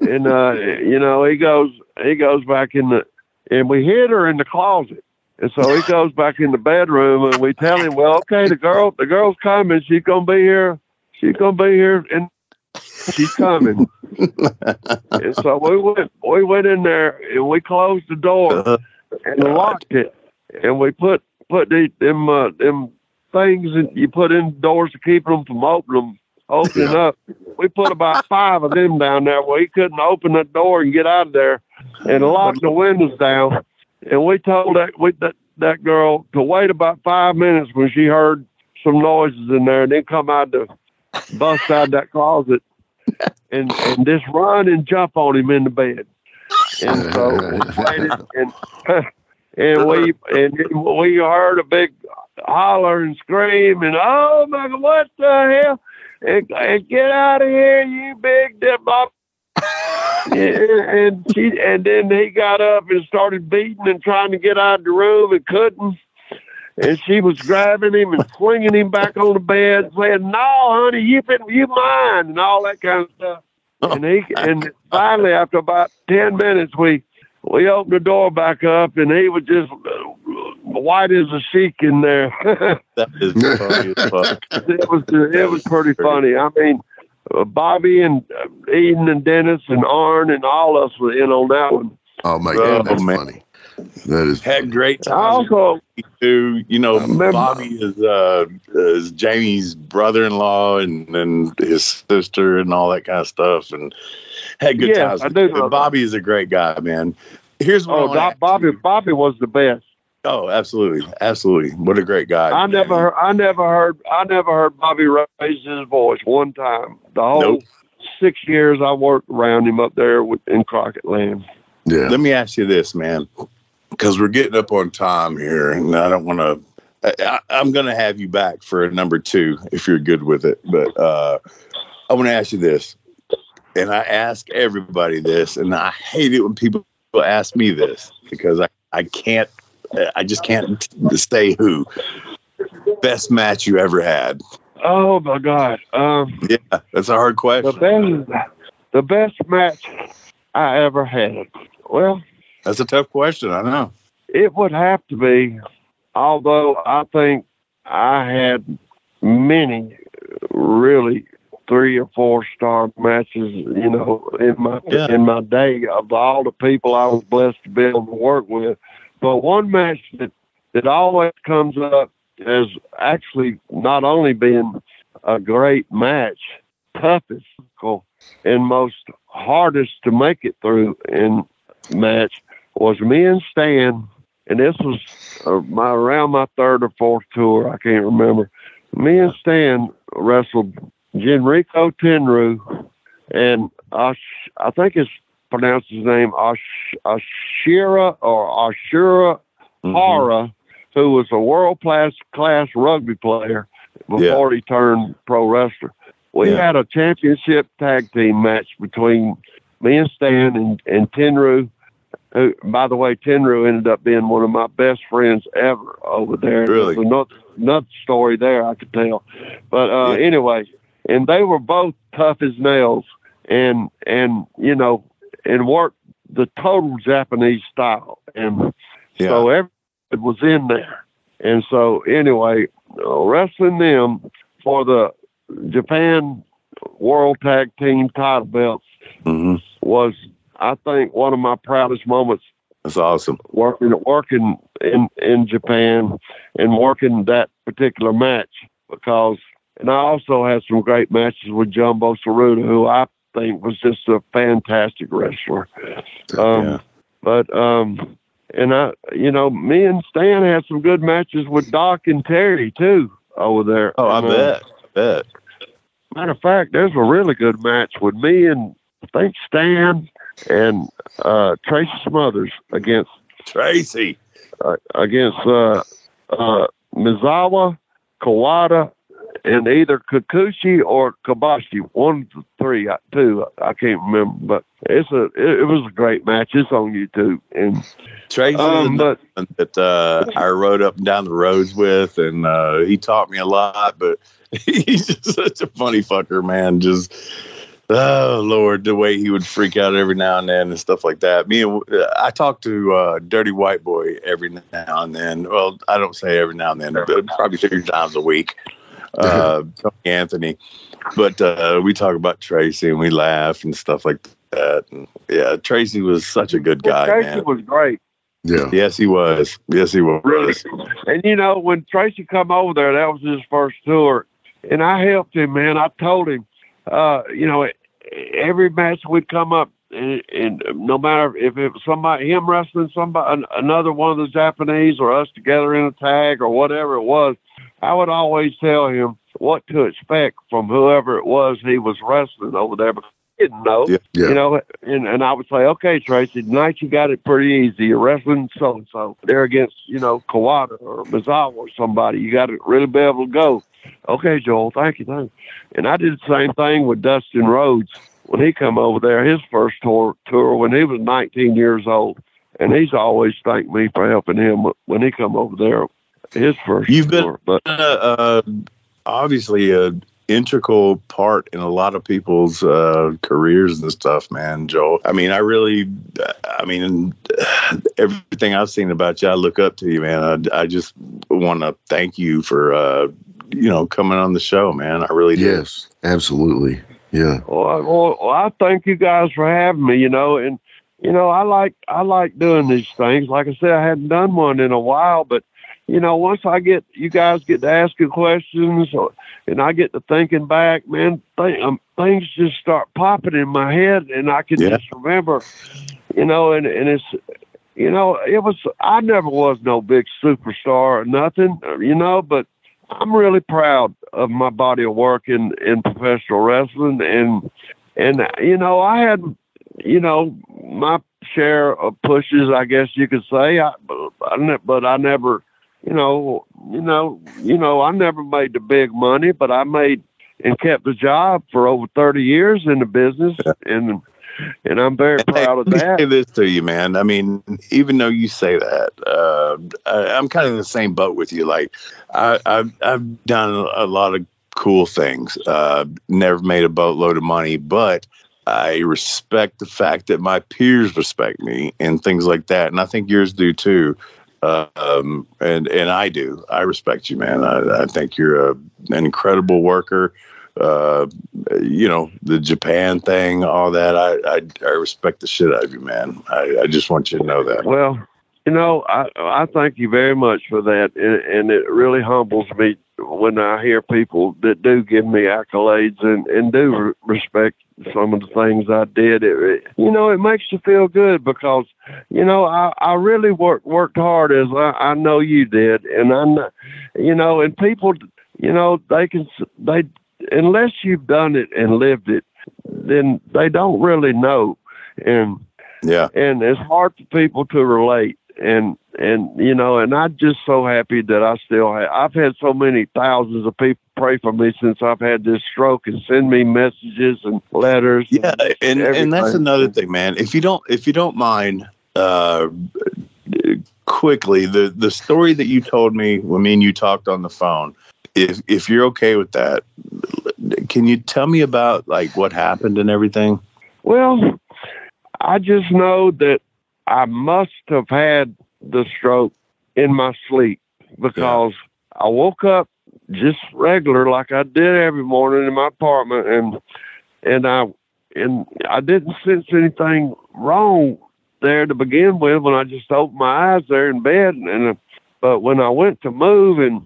and uh, you know he goes he goes back in the and we hid her in the closet. And so he goes back in the bedroom and we tell him, well, okay, the girl, the girl's coming. She's going to be here. She's going to be here and she's coming. and so we went, we went in there and we closed the door uh-huh. and locked it. And we put, put the, them, uh, them things that you put indoors to keep them from opening opening up. We put about five of them down there where he couldn't open the door and get out of there, and locked the windows down. And we told that we that that girl to wait about five minutes when she heard some noises in there, and then come out to bust out that closet and and just run and jump on him in the bed. And so we waited and. and we and we heard a big holler and scream and oh my god, what the hell? And, and get out of here, you big dip and, and she and then he got up and started beating and trying to get out of the room and couldn't. And she was grabbing him and swinging him back on the bed, saying, "No, honey, you been you mine," and all that kind of stuff. Oh, and he and finally, after about ten minutes, we we opened the door back up, and he was just white as a sheik in there. that is funny as fuck. It was it was pretty funny. I mean, uh, Bobby and uh, Eaton and Dennis and Arn and all of us were in on that one. Oh my god, that's man. funny. That is had funny. great time. Also, too, you know, Bobby is uh, is Jamie's brother-in-law and and his sister and all that kind of stuff, and had good yeah, times. I do Bobby is a great guy, man. Here's what oh, Bobby. Bobby was the best. Oh, absolutely, absolutely. What a great guy. I never, heard, I never heard, I never heard Bobby raise his voice one time. The whole nope. six years I worked around him up there with, in Crockett Land. Yeah. Let me ask you this, man, because we're getting up on time here, and I don't want to. I, am going to have you back for a number two if you're good with it. But uh, I want to ask you this, and I ask everybody this, and I hate it when people ask me this because I, I can't I just can't stay who. Best match you ever had? Oh my God! Um, yeah, that's a hard question. The best, the best match I ever had. Well, that's a tough question. I know. It would have to be, although I think I had many really three or four star matches, you know, in my yeah. in my day of all the people I was blessed to be able to work with. But one match that, that always comes up as actually not only being a great match, toughest and most hardest to make it through in match was me and Stan, and this was uh, my around my third or fourth tour. I can't remember. Me and Stan wrestled Genichiro Tenryu and Ash, I think it's pronounced his name Ash, Ashira or Ashura mm-hmm. Hara, who was a world class class rugby player before yeah. he turned pro wrestler. We yeah. had a championship tag team match between me and Stan and, and Tenryu. Who, by the way, Tenryu ended up being one of my best friends ever over there. Really? There's another, another story there I could tell. But uh, yeah. anyway, and they were both tough as nails and, and, you know, and worked the total Japanese style. And yeah. so every, it was in there. And so anyway, uh, wrestling them for the Japan World Tag Team title belts mm-hmm. was, I think, one of my proudest moments. That's awesome. Working working in in Japan and working that particular match because, and I also had some great matches with Jumbo Tsuruta, who I think was just a fantastic wrestler. Um, yeah. But um, and I, you know, me and Stan had some good matches with Doc and Terry too over there. Oh, I bet. Uh, I bet. Matter of fact, there's a really good match with me and I think Stan and uh, Tracy Smothers against Tracy uh, against uh, uh, Misawa, Kawada, and either Kikuchi or Kobashi. One, three, uh, two. I can't remember, but it's a it, it was a great match. It's on YouTube. And Tracy um, but, that uh, I rode up and down the roads with, and uh, he taught me a lot. But he's just such a funny fucker, man. Just oh lord, the way he would freak out every now and then and stuff like that. Me and I talk to uh, Dirty White Boy every now and then. Well, I don't say every now and then, but probably three times a week. Uh, Anthony, but uh, we talk about Tracy and we laugh and stuff like that. And yeah, Tracy was such a good guy. Well, Tracy man. was great. Yeah. Yes, he was. Yes, he was. Really. And you know, when Tracy come over there, that was his first tour, and I helped him, man. I told him, uh, you know, every match would come up, and, and, no matter if it was somebody, him wrestling somebody, another one of the Japanese, or us together in a tag, or whatever it was, I would always tell him what to expect from whoever it was he was wrestling over there. Because didn't know. Yeah, yeah. You know, and, and I would say, okay, Tracy, tonight you got it pretty easy. You're wrestling so and so. They're against, you know, Kawada or Misawa or somebody. You got to really be able to go. Okay, Joel, thank you, thank you. And I did the same thing with Dustin Rhodes when he come over there, his first tour, tour when he was 19 years old. And he's always thanked me for helping him when he come over there, his first You've tour. been but, uh, uh, obviously a integral part in a lot of people's uh, careers and stuff, man, Joel. I mean, I really, I mean, everything I've seen about you, I look up to you, man. I, I just want to thank you for, uh, you know, coming on the show, man. I really do. Yes, absolutely. Yeah. Well, I, well, I thank you guys for having me, you know, and, you know, I like, I like doing these things. Like I said, I hadn't done one in a while, but you know, once I get you guys get to asking questions, or, and I get to thinking back, man, th- um, things just start popping in my head, and I can yeah. just remember, you know, and and it's, you know, it was I never was no big superstar or nothing, you know, but I'm really proud of my body of work in in professional wrestling, and and you know, I had, you know, my share of pushes, I guess you could say, I, but I never you know, you know, you know, I never made the big money, but I made and kept the job for over 30 years in the business. And and I'm very proud of that. Say this to you, man. I mean, even though you say that, uh, I, am kind of in the same boat with you. Like, I, have I've done a lot of cool things. Uh, never made a boatload of money, but I respect the fact that my peers respect me and things like that, and I think yours do too um, and and I do. I respect you, man. I, I think you're a, an incredible worker. Uh, you know the Japan thing, all that. I, I, I respect the shit out of you, man. I, I just want you to know that. Well, you know, I I thank you very much for that, and, and it really humbles me when I hear people that do give me accolades and and do respect some of the things I did. It, you know, it makes you feel good because you know I I really worked worked hard as I, I know you did, and I you know, and people, you know, they can they unless you've done it and lived it, then they don't really know, and Yeah. and it's hard for people to relate and and you know and i'm just so happy that i still have i've had so many thousands of people pray for me since i've had this stroke and send me messages and letters Yeah, and and that's another thing, man. If you don't if you don't mind, uh, quickly the the story that you told me when me and you talked on the phone. If if you're okay with that, can you tell me about like what happened and everything? well i just know that i must have had the stroke in my sleep because i woke up just regular like i did every morning in my apartment and and i and i didn't sense anything wrong there to begin with when I just opened my eyes there in bed. And uh, but when I went to move and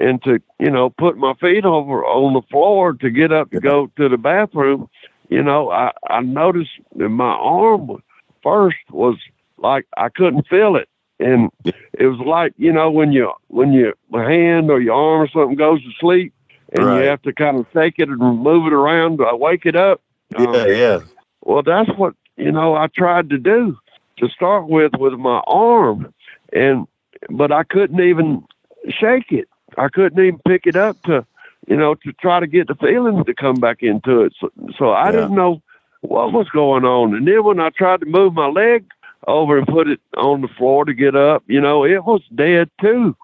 and to you know put my feet over on the floor to get up to go to the bathroom, you know I I noticed that my arm first was like I couldn't feel it. And it was like you know when you when your hand or your arm or something goes to sleep, and Right. you have to kind of shake it and move it around to wake it up. Um, Yeah, yeah. well, that's what you know I tried to do to start with with my arm, and but I couldn't even shake it. I couldn't even pick it up to, you know, to try to get the feelings to come back into it. So, so I Yeah. didn't know what was going on. And then when I tried to move my leg over and put it on the floor to get up, you know, it was dead too.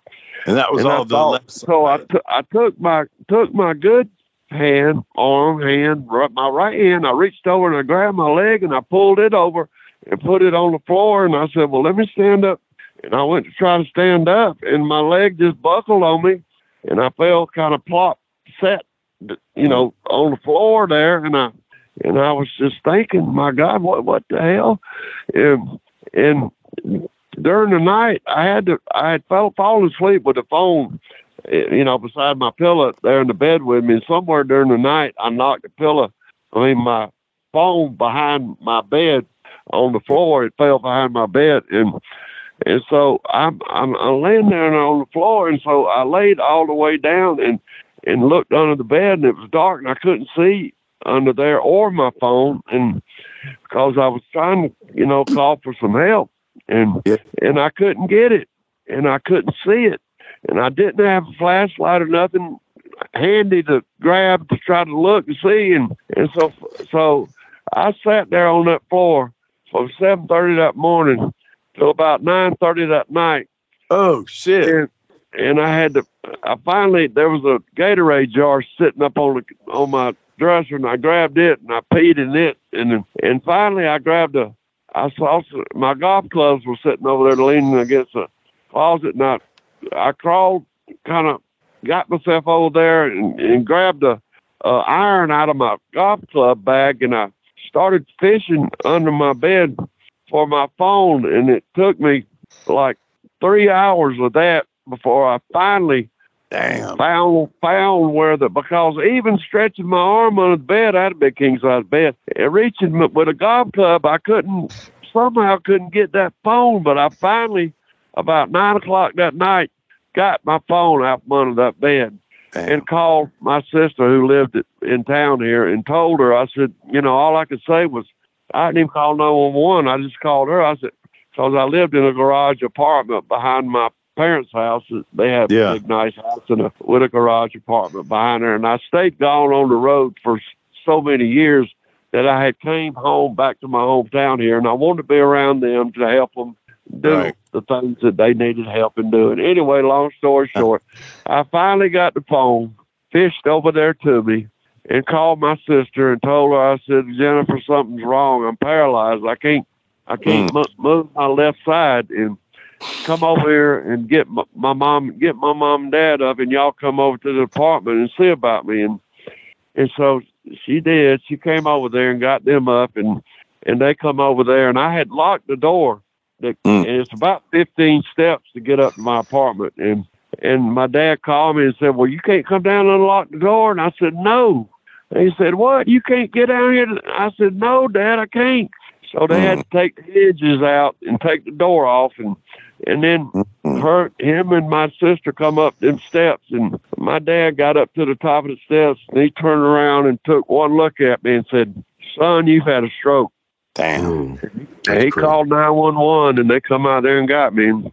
And that was And I all the thought- left So I side. took I took my took my good hand, arm, hand, right, my right hand. I reached over and I grabbed my leg and I pulled it over and put it on the floor. And I said, "Well, let me stand up." And I went to try to stand up, and my leg just buckled on me, and I fell kind of plop, set, you know, on the floor there. And I and I was just thinking, "My God, what what the hell?" And and during the night, I had to I had fell fallen asleep with the phone eh, you know, beside my pillow there in the bed with me. And somewhere during the night, I knocked the pillow, I mean, my phone behind my bed on the floor. It fell behind my bed. And, and so I'm, I'm, I'm laying there on the floor. And so I laid all the way down and, and looked under the bed and it was dark and I couldn't see under there or my phone. And because I was trying to, you know, call for some help and, Yeah. and I couldn't get it and I couldn't see it and I didn't have a flashlight or nothing handy to grab to try to look and see, and and so so I sat there on that floor from seven thirty that morning till about nine thirty that night, Oh shit. and and I had to. I finally there was a Gatorade jar sitting up on the on my dresser, and I grabbed it and I peed in it, and and finally I grabbed a. I saw my golf clubs were sitting over there leaning against a closet, and I I crawled, kind of got myself over there and, and grabbed a, a iron out of my golf club bag, and I started fishing under my bed for my phone, and it took me like three hours of that before I finally Damn. found found where the because even stretching my arm under the bed, I had a big king size bed, and reaching with a golf club, I couldn't somehow couldn't get that phone, but I finally about nine o'clock that night got my phone out from under that bed Damn. and called my sister who lived in town here and told her I said, you know, all I could say was I didn't even call 911. I just called her. I said, because I lived in a garage apartment behind my parents' house. They had Yeah. a big, nice house and a, with a garage apartment behind there. And I stayed gone on the road for so many years that I had came home back to my hometown here, and I wanted to be around them to help them do Right. the things that they needed help in doing. Anyway, long story short, I finally got the phone, fished over there to me, and called my sister and told her I said, Jennifer, something's wrong. I'm paralyzed. I can't, I can't mo- move my left side and come over here and get my, my mom, get my mom and dad up, and y'all come over to the apartment and see about me. And and so she did. She came over there and got them up, and and they come over there, and I had locked the door. That, Mm. And it's about 15 steps to get up to my apartment, and and my dad called me and said, "Well, you can't come down and unlock the door." And I said, "No." And he said, "What? You can't get down here?" I said, "No, Dad, I can't." So they had to mm-hmm. take the hinges out and take the door off, and and then mm-hmm. her, him, and my sister come up them steps, and my dad got up to the top of the steps, and he turned around and took one look at me and said, "Son, you've had a stroke." Damn. And he called 911 and they come out there and got me and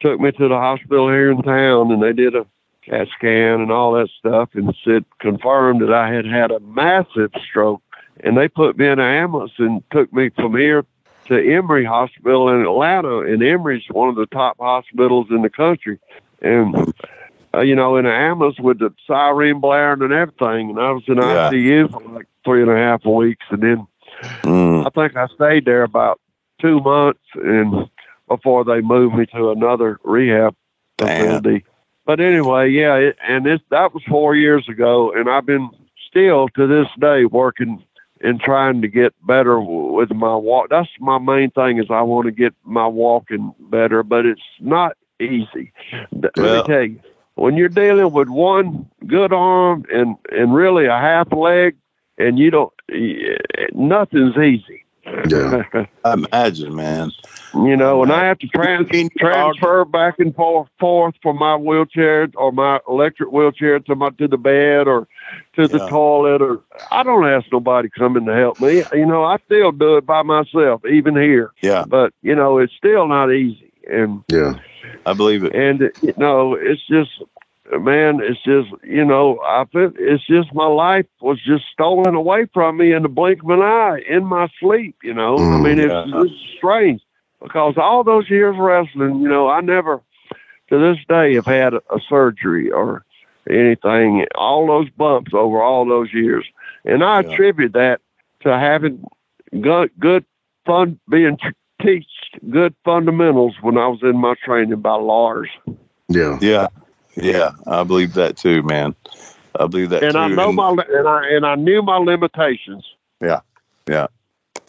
took me to the hospital here in town and they did a CAT scan and all that stuff and said, confirmed that I had had a massive stroke. And they put me in an ambulance and took me from here to Emory Hospital in Atlanta. And Emory's one of the top hospitals in the country. And, uh, you know, in an ambulance with the siren blaring and everything. And I was in Yeah. ICU for like three and a half weeks. And then Mm. I think I stayed there about two months and before they moved me to another rehab Damn. facility. But anyway, yeah, it, and this that was four years ago, and I've been still to this day working and trying to get better with my walk. That's my main thing is I want to get my walking better, but it's not easy. Th- Let me tell you, when you're dealing with one good arm and and really a half leg, and you don't, nothing's easy. Yeah. Imagine, man. You know, and I have to trans- transfer back and forth, forth from my wheelchair or my electric wheelchair to my to the bed or to the Yeah. toilet or I don't ask nobody coming to help me. You know, I still do it by myself, even here. Yeah, But you know, it's still not easy, and Yeah. I believe it. and you know, it's just man, it's just you know, I feel it's just my life was just stolen away from me in the blink of an eye in my sleep. You know, I Mm, mean, it's, yeah. it's strange because all those years wrestling, you know, I never to this day have had a, a surgery or anything. All those bumps over all those years, and I Yeah. attribute that to having good, good fun being t- teach good fundamentals when I was in my training by Lars. Yeah. Yeah, yeah, I believe that too, man. I believe that and too. I know my and I and I knew my limitations.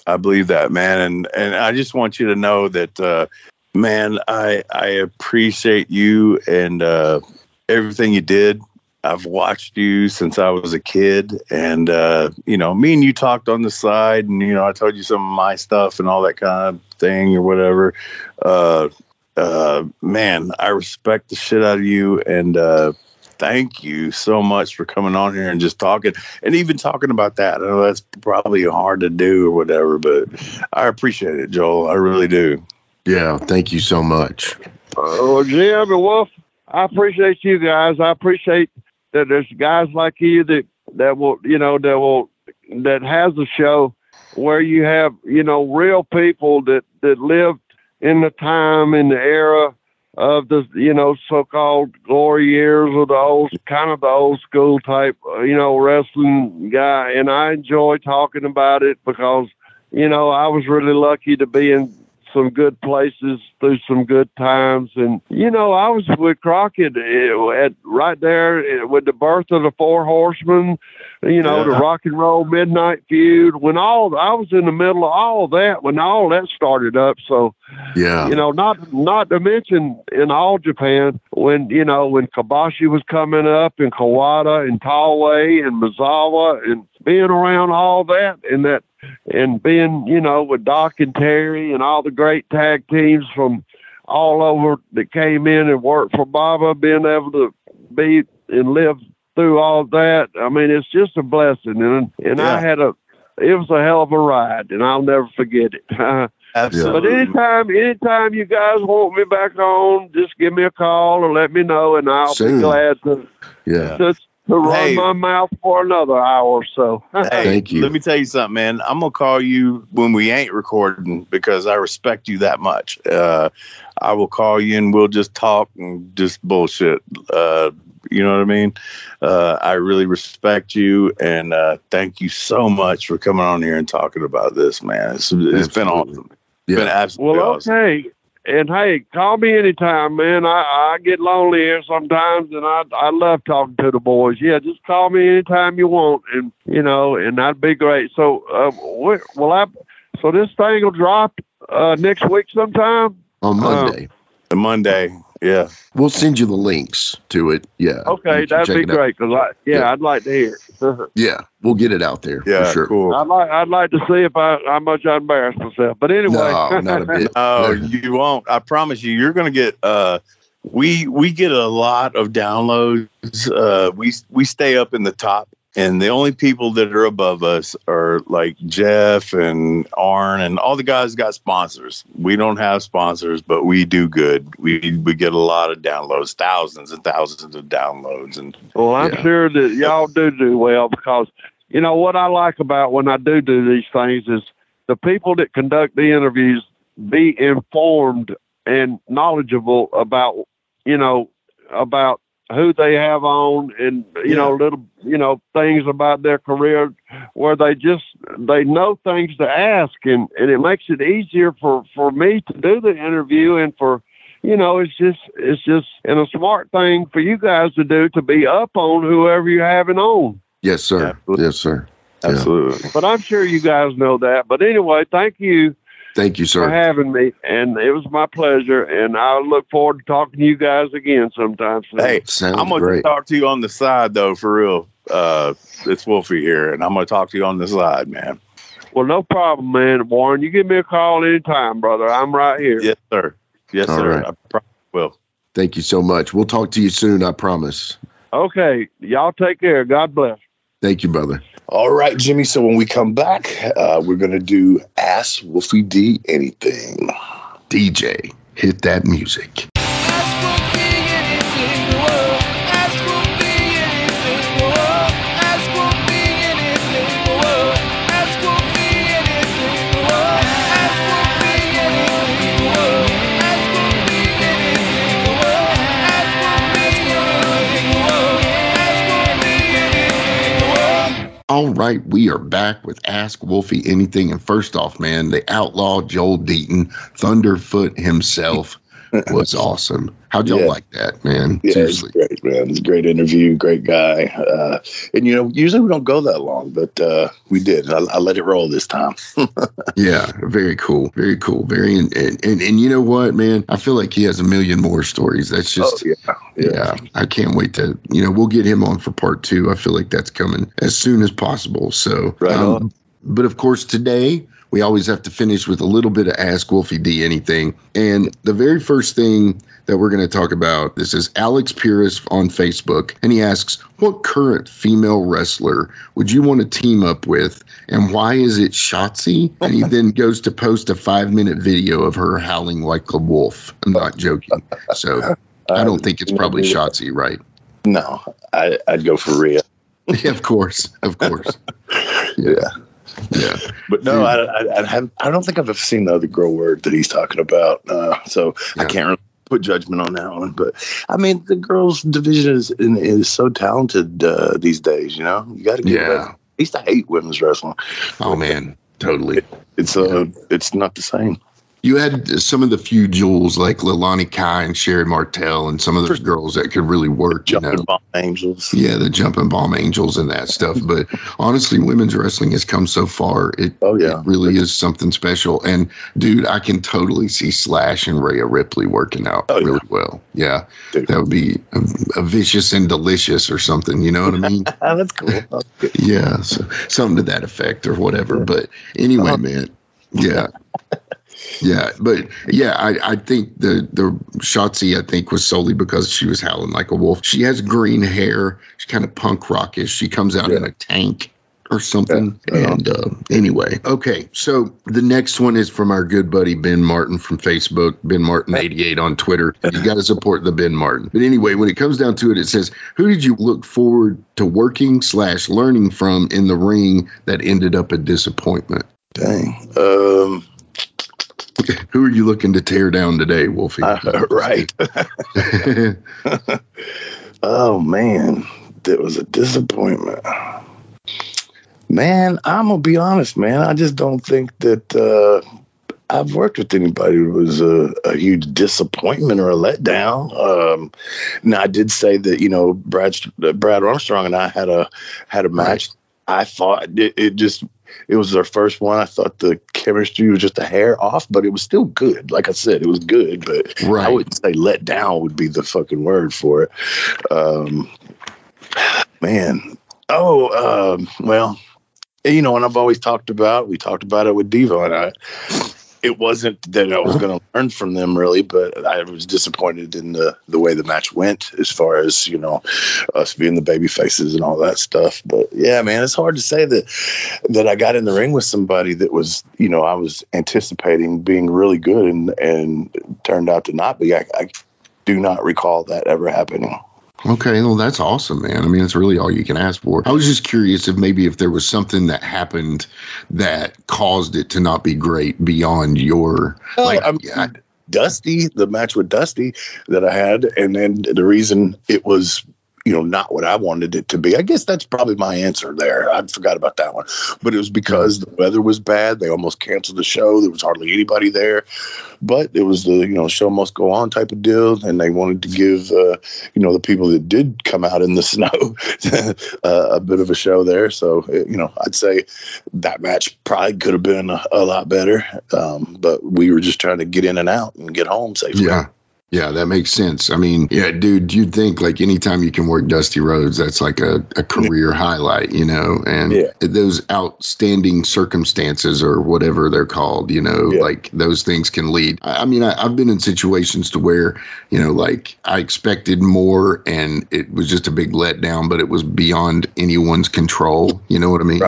I believe that, man, and and I just want you to know that, uh, man, I I appreciate you and uh, everything you did. I've watched you since I was a kid, and uh, you know, me and you talked on the side, and you know, I told you some of my stuff and all that kind of thing or whatever. Uh, uh, man, I respect the shit out of you, and uh, thank you so much for coming on here and just talking and even talking about that. I know that's probably hard to do or whatever, but I appreciate it, Joel. I really do. Yeah. Thank you so much. Oh, Jim and Wolf, I appreciate you guys. I appreciate that there's guys like you that that will, you know, that will that has a show where you have, you know, real people that that lived in the time in the era of the, you know, so-called glory years of the old, kind of the old school type, uh, you know, wrestling guy. And I enjoy talking about it because, you know, I was really lucky to be in some good places through some good times. And, you know, I was with Crockett uh, at right there uh, with the birth of the Four Horsemen, you know, the rock and roll midnight feud. When all, I was in the middle of all that, when all that started up. So, Yeah. you know, not not to mention in all Japan when you know when Kobashi was coming up and Kawada and Taue and Misawa and being around all that and that and being you know with Doc and Terry and all the great tag teams from all over that came in and worked for Baba, being able to be and live through all that. I mean, it's just a blessing, and and I had a. It was a hell of a ride, and I'll never forget it. Absolutely. But anytime, anytime you guys want me back on, just give me a call or let me know, and I'll Soon. be glad to Yeah. to, to run Hey. my mouth for another hour or so. Hey, Thank you. Let me tell you something, man. I'm gonna call you when we ain't recording because I respect you that much. Uh, I will call you and we'll just talk and just bullshit. Uh, you know what I mean? Uh, I really respect you and uh, thank you so much for coming on here and talking about this, man. It's, it's been awesome. It's been Yeah. absolutely well, awesome. Okay. And hey, call me anytime, man. I, I get lonely here sometimes, and I I love talking to the boys. Yeah, just call me anytime you want, and you know, and that'd be great. So, uh, wh- will I? So this thing will drop uh, next week sometime. On Monday. Monday. Yeah. We'll send you the links to it. Yeah. Okay, that'd be great. Cause I, yeah, Yeah. I'd like to hear. it. Yeah, we'll get it out there Yeah. for sure. Cool. I'd like I'd like to see if I how much I embarrass myself. But anyway, No, not a bit. Oh, you won't. I promise you. You're going to get. uh We we get a lot of downloads. Uh We we stay up in the top, and the only people that are above us are like Jeff and Arn and all the guys got sponsors. We don't have sponsors, but we do good. We we get a lot of downloads, thousands and thousands of downloads, and Well, I'm Yeah. sure that y'all do do well because you know what I like about when I do do these things is the people that conduct the interviews be informed and knowledgeable about you know about who they have on and you know little you know things about their career where they just they know things to ask and and it makes it easier for for me to do the interview and for you know, it's just it's just and a smart thing for you guys to do to be up on whoever you're having on. Yes, sir. Absolutely. Yes, sir. Yeah. absolutely. But I'm sure you guys know that. But anyway, thank you Thank you, sir. for having me, and it was my pleasure. And I look forward to talking to you guys again sometime soon. Hey, Sounds I'm gonna talk to you on the side though, for real. Uh, it's Wolfie here, and I'm gonna talk to you on the side, man. Well, no problem, man. Warren, you give me a call anytime, brother. I'm right here. Yes, sir. Yes, All sir. right. I probably will. Thank you so much. We'll talk to you soon. I promise. Okay, y'all take care. God bless. Thank you, brother. All right, Jimmy. So when we come back, uh, we're gonna do Ask Wolfie D anything. DJ, hit that music. All right, we are back with Ask Wolfie Anything. And first off, man, the outlaw Joel Deaton, Thunderfoot himself, was awesome. How'd y'all Yeah. like that, man? Yeah, it's Seriously. great, man. It's a great interview, great guy. Uh, and you know, usually we don't go that long, but uh, we did. I, I let it roll this time. Yeah, very cool. Very cool. Very and, and and and you know what, man? I feel like he has a million more stories. That's just oh, yeah, yeah. I can't wait to you know we'll get him on for part two. I feel like that's coming as soon as possible. So um, Right on. But of course, today we always have to finish with a little bit of Ask Wolfie D anything. And the very first thing that we're going to talk about this is Alex Pires on Facebook, and he asks, "What current female wrestler would you want to team up with, and why is it Shotzi?" And he then goes to post a five-minute video of her howling like a wolf. I'm not joking. So I don't think it's probably Shotzi, right? No, I, I'd go for Rhea. Yeah, of course, of course. Yeah. Yeah. But no, I, I, I, have, I don't think I've ever seen the other girl word that he's talking about. Uh, so I can't really put judgment on that one. But I mean, the girls' division is is so talented uh, these days. You know, you got to give Yeah. it. At least I hate women's wrestling. Oh man, totally. It's uh, it's not the same. You had some of the few jewels like Leilani Kai and Sherri Martel and some of those girls that could really work. You Jumping know? bomb angels. Yeah, the jumping bomb angels and that stuff. But honestly, women's wrestling has come so far. It, Oh, yeah. it really is something special. And dude, I can totally see Slash and Rhea Ripley working out Oh, yeah. really well. Yeah, Dude. that would be a, a vicious and delicious or something. You know what I mean? That's cool. That's yeah, so, something to that effect or whatever. But anyway, uh-huh. man, yeah. Yeah, but yeah, I, I think the the Shotzi I think was solely because she was howling like a wolf. She has green hair. She's kind of punk rockish. She comes out in a tank or something. Yeah. And uh, anyway, okay. So the next one is from our good buddy Ben Martin from Facebook, Ben Martin eighty eight on Twitter. You got to support the Ben Martin. But anyway, when it comes down to it, it says, "Who did you look forward to working slash learning from in the ring that ended up a disappointment?" Dang. Um, Who are you looking to tear down today, Wolfie? uh, right. oh man, that was a disappointment. Man, I'm gonna be honest, man. I just don't think that uh, I've worked with anybody who was a, a huge disappointment or a letdown. Um, now, I did say that you know Brad uh, Brad Armstrong and I had a had a match. I thought it, it just it was their first one. I thought the chemistry was just a hair off, but it was still good. Like I said, it was good, but Right. I wouldn't say let down would be the fucking word for it. Um, man, oh, um, well, you know, and I've always talked about. We talked about it with Devo and I. It wasn't that I was uh-huh. going to learn from them really, but I was disappointed in the the way the match went, as far as you know, us being the baby faces and all that stuff. But yeah, man, it's hard to say that that I got in the ring with somebody that was, you know, I was anticipating being really good and and turned out to not be. I, I do not recall that ever happening. Okay, well that's awesome, man. I mean, it's really all you can ask for. I was just curious if maybe if there was something that happened that caused it to not be great beyond your like. I mean, yeah, Dusty, the match with Dusty that I had, and then the reason it was, you know, not what I wanted it to be. I guess that's probably my answer there. I forgot about that one, but it was because the weather was bad. They almost canceled the show. There was hardly anybody there, but it was the you know show must go on type of deal, and they wanted to give uh, you know the people that did come out in the snow uh, a bit of a show there. So you know, I'd say that match probably could have been a, a lot better, um, but we were just trying to get in and out and get home safely. yeah. Yeah, that makes sense. I mean, yeah, dude, you'd think like anytime you can work Dusty Rhodes, that's like a, a career highlight, you know, and Yeah. those outstanding circumstances or whatever they're called, you know, Yeah. like those things can lead. I, I mean, I, I've been in situations to where, you know, like I expected more and it was just a big letdown, but it was beyond anyone's control. You know what I mean?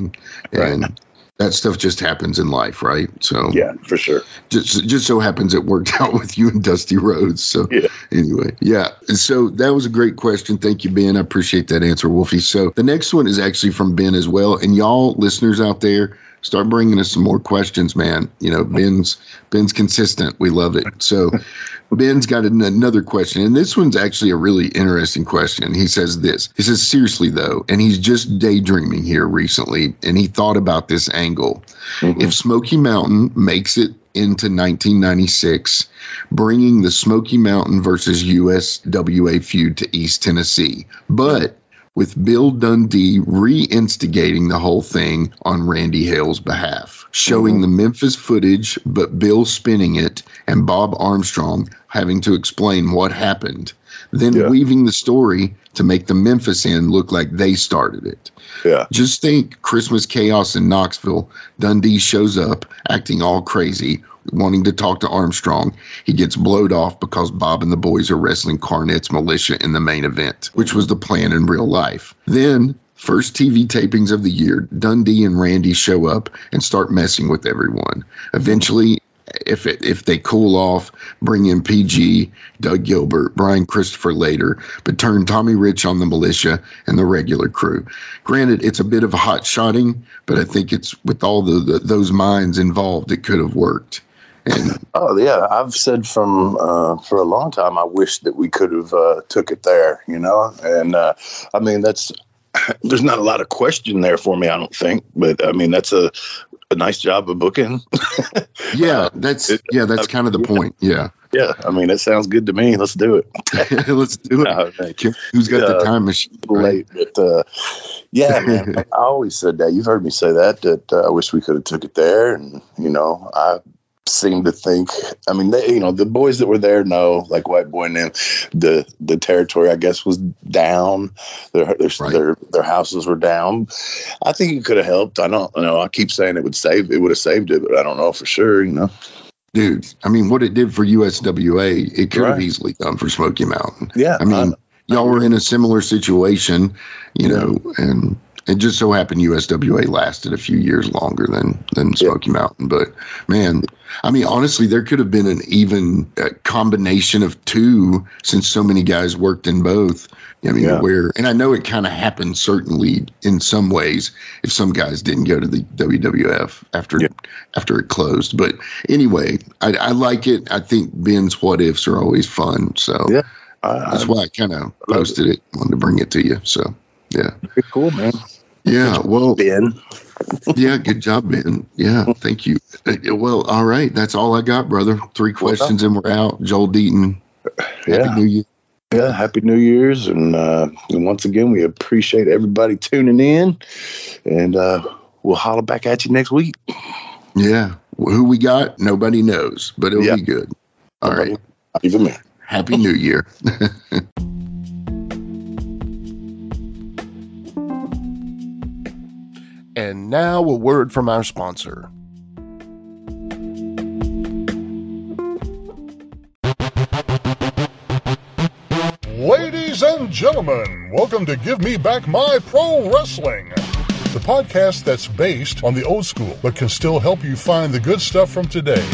Right. And that stuff just happens in life, right? So Yeah, for sure. just just so happens it worked out with you and Dusty Rhodes. So Yeah. anyway, yeah. So that was a great question. Thank you, Ben. I appreciate that answer, Wolfie. So the next one is actually from Ben as well. And y'all listeners out there, start bringing us some more questions, man. You know, Ben's Ben's consistent. We love it. So Ben's got an, another question, and this one's actually a really interesting question. He says this. He says seriously though, and he's just daydreaming here recently, and he thought about this angle. Mm-hmm. If Smoky Mountain makes it into 1996, bringing the Smoky Mountain versus USWA feud to East Tennessee, but with Bill Dundee re-instigating the whole thing on Randy Hale's behalf, showing the Memphis footage, but Bill spinning it, and Bob Armstrong having to explain what happened, then Yeah. weaving the story to make the Memphis end look like they started it. Yeah. Just think Christmas chaos in Knoxville. Dundee shows up acting all crazy, wanting to talk to Armstrong. He gets blowed off because Bob and the boys are wrestling Cornette's militia in the main event, which was the plan in real life. Then, first TV tapings of the year, Dundee and Randy show up and start messing with everyone. Eventually, if it, if they cool off, bring in PG, Doug Gilbert, Brian Christopher later, but turn Tommy Rich on the militia and the regular crew. Granted, it's a bit of a hot shotting, but I think it's with all the, the those minds involved, it could have worked. Oh yeah, I've said from uh, for a long time. I wish that we could have uh, took it there, you know. And uh, I mean, that's there's not a lot of question there for me. I don't think, but I mean, that's a a nice job of booking. yeah, that's it- yeah, that's kind of the point. Yeah, yeah, I mean, it sounds good to me. Let's do it. let's do it. No. Who's got the Uh, time machine? right? late, but uh, yeah, man, I always said that. You've heard me say that. That uh, I wish we could have took it there, and you know, I seem to think. I mean, they, you know, the boys that were there know, like White Boy them, the the territory, I guess, was down. Their their Right. their, their houses were down. I think it could have helped. I don't you know. I keep saying it would save. It would have saved it, but I don't know for sure. You know. Dude, I mean, what it did for USWA, it could have easily done for Smoky Mountain. Yeah, I mean, y'all were in a similar situation, you Yeah. know, and it just so happened USWA lasted a few years longer than than Smoky Mountain. But man, I mean, honestly, there could have been an even uh, combination of two since so many guys worked in both. I mean, Yeah. where and I know it kind of happened certainly in some ways if some guys didn't go to the WWF after Yeah. after it closed. But anyway, I, I like it. I think Ben's what ifs are always fun. So Yeah. I, that's why I kind of posted it. Wanted to bring it to you. So yeah, pretty cool, man. Yeah. Well, Ben. yeah. Good job, Ben. Yeah, thank you. Uh, Well, all right. That's all I got, brother. Three questions and we're out. Joel Deaton. Yeah. Happy New Year. Yeah, happy New Year's, and, uh, and once again, we appreciate everybody tuning in, and uh, we'll holler back at you next week. Yeah. Who we got, nobody knows, but it'll Yeah. be good. All right. Not even me. Happy New Year. And now a word from our sponsor. Ladies and gentlemen, welcome to Give Me Back My Pro Wrestling, the podcast that's based on the old school but can still help you find the good stuff from today.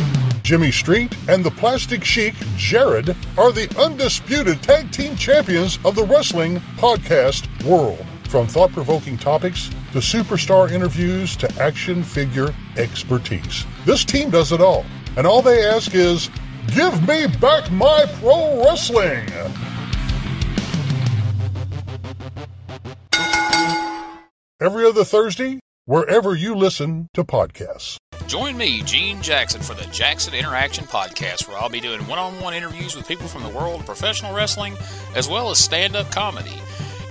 Jimmy Street and the Plastic Chic, Jared, are the undisputed tag team champions of the wrestling podcast world. From thought provoking topics to superstar interviews to action figure expertise. This team does it all, and all they ask is Give me back my pro wrestling! Every other Thursday, wherever you listen to podcasts. Join me, Gene Jackson, for the Jackson Interaction Podcast, where I'll be doing one on one interviews with people from the world of professional wrestling as well as stand up comedy.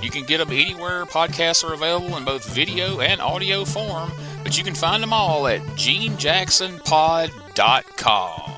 You can get them anywhere podcasts are available in both video and audio form, but you can find them all at genejacksonpod.com.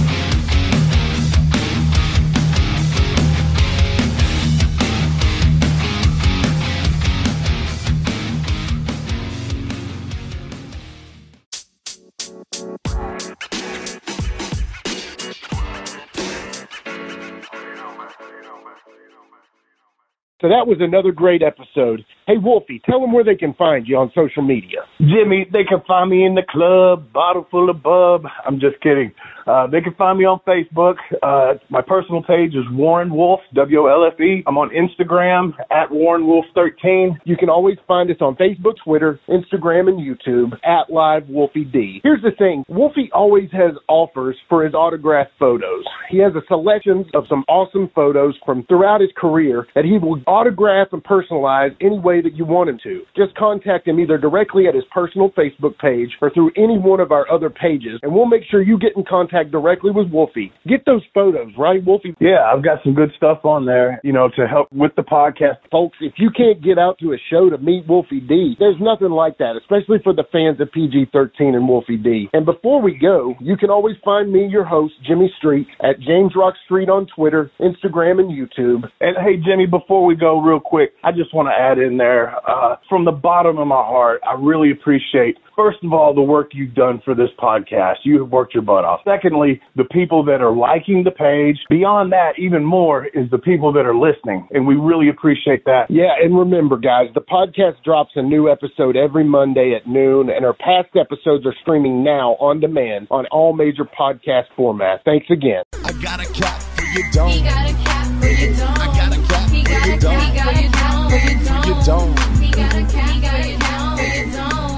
That was another great episode. Hey, Wolfie, tell them where they can find you on social media. Jimmy, they can find me in the club, bottle full of bub. I'm just kidding. Uh, they can find me on Facebook. Uh, my personal page is Warren Wolfe, W-O-L-F-E. I'm on Instagram at Warren Wolfe 13. You can always find us on Facebook, Twitter, Instagram, and YouTube at Live Wolfie D. Here's the thing Wolfie always has offers for his autographed photos. He has a selection of some awesome photos from throughout his career that he will autograph and personalize any way that you want him to. Just contact him either directly at his personal Facebook page or through any one of our other pages, and we'll make sure you get in contact directly with Wolfie. Get those photos, right, Wolfie? Yeah, I've got some good stuff on there, you know, to help with the podcast. Folks, if you can't get out to a show to meet Wolfie D, there's nothing like that, especially for the fans of PG 13 and Wolfie D. And before we go, you can always find me, your host, Jimmy Street, at James Rock Street on Twitter, Instagram, and YouTube. And hey, Jimmy, before we go, real quick, I just want to add in there, uh, from the bottom of my heart, I really appreciate, first of all, the work you've done for this podcast. You have worked your butt off. Secondly, the people that are liking the page. Beyond that, even more is the people that are listening, and we really appreciate that. Yeah, and remember, guys, the podcast drops a new episode every Monday at noon, and our past episodes are streaming now on demand on all major podcast formats. Thanks again. I got a cap for you don't. He got a cap for you don't. I got a cap he got don't. He got a cap for you don't. He got a he got a cap for you don't.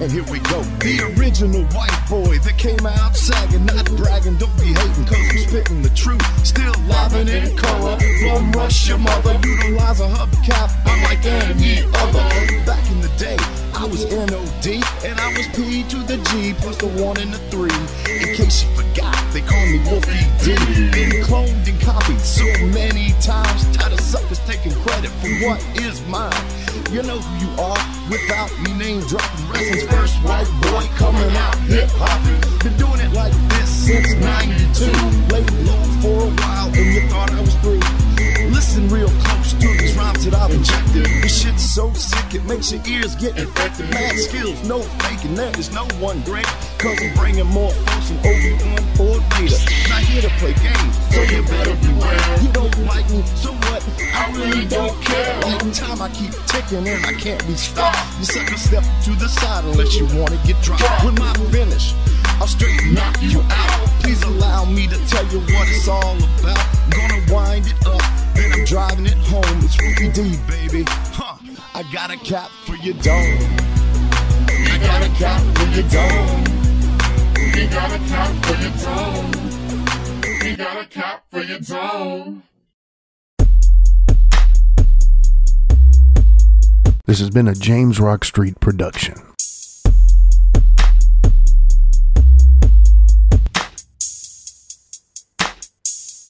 And here we go. The original white boy that came out sagging, not bragging, don't be hating, cause I'm spitting the truth. Still livin' in color. Plum rush your mother, utilize a hubcap, unlike any other. Back in the day, I was NOD, and I was P to the G, plus the one and the three. In case you forgot, they call me Wolfie D. Been cloned and copied so many times, tired of suckers taking credit for what is mine. You know who you are without me name dropping. Wrestling's first white boy coming out hip hop. Been doing it like this since 92. Laid low for a while and you thought I was through. Listen real close to these rhymes that makes your ears get infected. Mad skills, no faking that. There's no one great. Cause I'm bringing more folks than Obi-Wan or Vader. Not here to play games, so you better beware. You don't like me, so what? I really don't care. Like time I keep ticking and I can't be stopped. You sucker step to the side unless you wanna get dropped. When my finish, I'll straight knock you out. Please allow me to tell you what it's all about. Gonna wind it up, then I'm driving it home. It's Ruby D, baby. Huh. I got a cap for your dome. I got a cap for your dome. We got a cap for your dome. We got a cap for your dome. This has been a James Rock Street production.